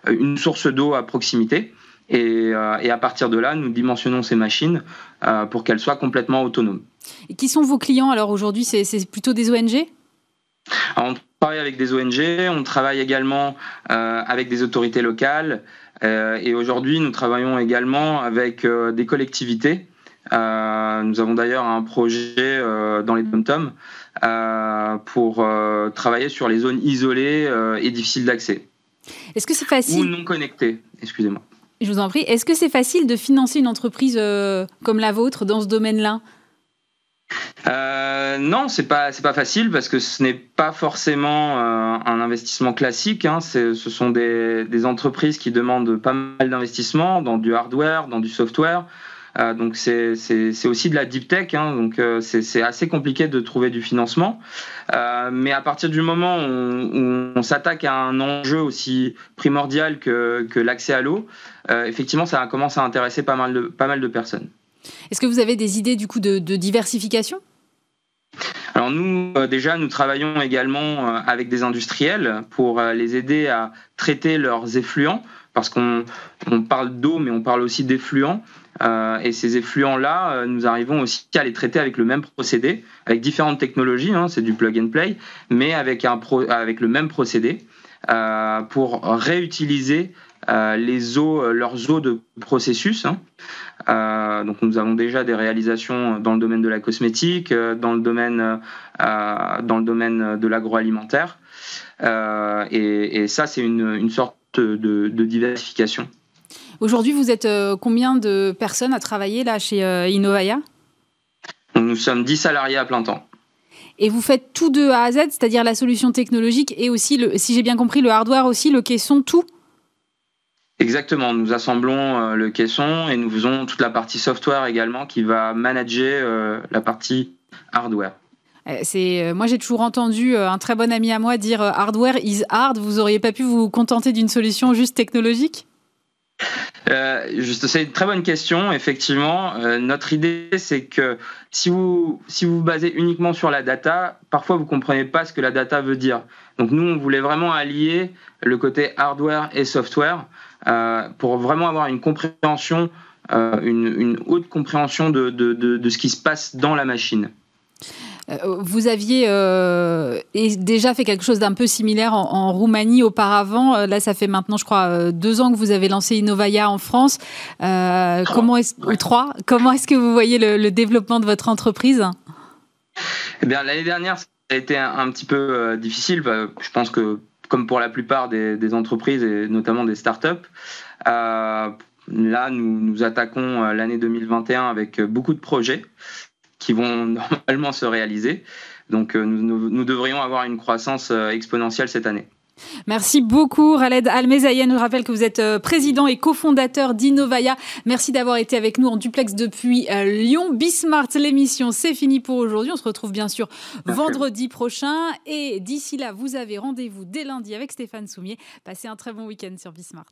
une source d'eau à proximité. Et, et, à partir de là, nous dimensionnons ces machines euh, pour qu'elles soient complètement autonomes. Et qui sont vos clients alors aujourd'hui? C'est plutôt des ONG On travaille avec des ONG, on travaille également euh, avec des autorités locales euh, et aujourd'hui nous travaillons également avec des collectivités. nous avons d'ailleurs un projet dans les dom pour travailler sur les zones isolées et difficiles d'accès. Est-ce que c'est facile Ou non connectées, excusez-moi. Je vous en prie. Est-ce que c'est facile de financer une entreprise euh, comme la vôtre dans ce domaine-là? Euh, non, c'est pas c'est pas facile parce que ce n'est pas forcément euh, un investissement classique. Hein. ce sont des, des, entreprises qui demandent pas mal d'investissement dans du hardware, dans du software. Euh, donc c'est aussi de la deep tech, hein, donc euh, c'est assez compliqué de trouver du financement. Euh, mais à partir du moment où on, s'attaque à un enjeu aussi primordial que, que l'accès à l'eau, effectivement, ça commence à intéresser pas mal de, pas mal de personnes. Est-ce que vous avez des idées du coup de, de diversification? Alors nous, déjà, nous travaillons également avec des industriels pour les aider à traiter leurs effluents, parce qu'on on parle d'eau, mais on parle aussi d'effluents. Euh, et ces effluents-là, euh, nous arrivons aussi à les traiter avec le même procédé, avec différentes technologies, hein, c'est du plug and play, mais avec, le même procédé euh, pour réutiliser leurs eaux de processus. Hein. donc nous avons déjà des réalisations dans le domaine de la cosmétique, dans le domaine, de l'agroalimentaire. Et, ça, c'est une, sorte de diversification. Aujourd'hui, vous êtes euh, combien de personnes à travailler là chez euh, Innovaya? Nous sommes 10 salariés à plein temps. Et vous faites tout de A à Z, c'est-à-dire la solution technologique et aussi, le, si j'ai bien compris, le hardware aussi, le caisson, tout? Exactement, nous assemblons euh, le caisson et nous faisons toute la partie software également qui va manager la partie hardware. C'est, moi, j'ai toujours entendu un très bon ami à moi dire hardware is hard. Vous auriez pas pu vous contenter d'une solution juste technologique? Euh, c'est une très bonne question. Effectivement, euh, notre idée, c'est que si vous si vous, vous basez uniquement sur la data, parfois vous comprenez pas ce que la data veut dire. Donc nous, on voulait vraiment allier le côté hardware et software euh, pour vraiment avoir une compréhension, une, haute compréhension de, de, de ce qui se passe dans la machine. Euh, vous aviez euh, déjà fait quelque chose d'un peu similaire en, Roumanie auparavant. Euh, là, ça fait maintenant, je crois, deux ans que vous avez lancé Innovaya en France. comment est trois Comment est-ce que vous voyez le, développement de votre entreprise? Eh bien, l'année dernière, ça a été un, petit peu difficile. Je pense que, comme pour la plupart des, entreprises et notamment des startups, là, nous, nous attaquons l'année 2021 avec beaucoup de projets qui vont normalement se réaliser. Donc euh, nous, devrions avoir une croissance euh, exponentielle cette année. Merci beaucoup, Khaled Almezayen. Je rappelle que vous êtes euh, président et cofondateur d'Innovaya. Merci d'avoir été avec nous en duplex depuis Lyon. Bismart, l'émission, c'est fini pour aujourd'hui. On se retrouve bien sûr vendredi prochain. Et d'ici là, vous avez rendez-vous dès lundi avec Stéphane Soumier. Passez un très bon week-end sur Bismart.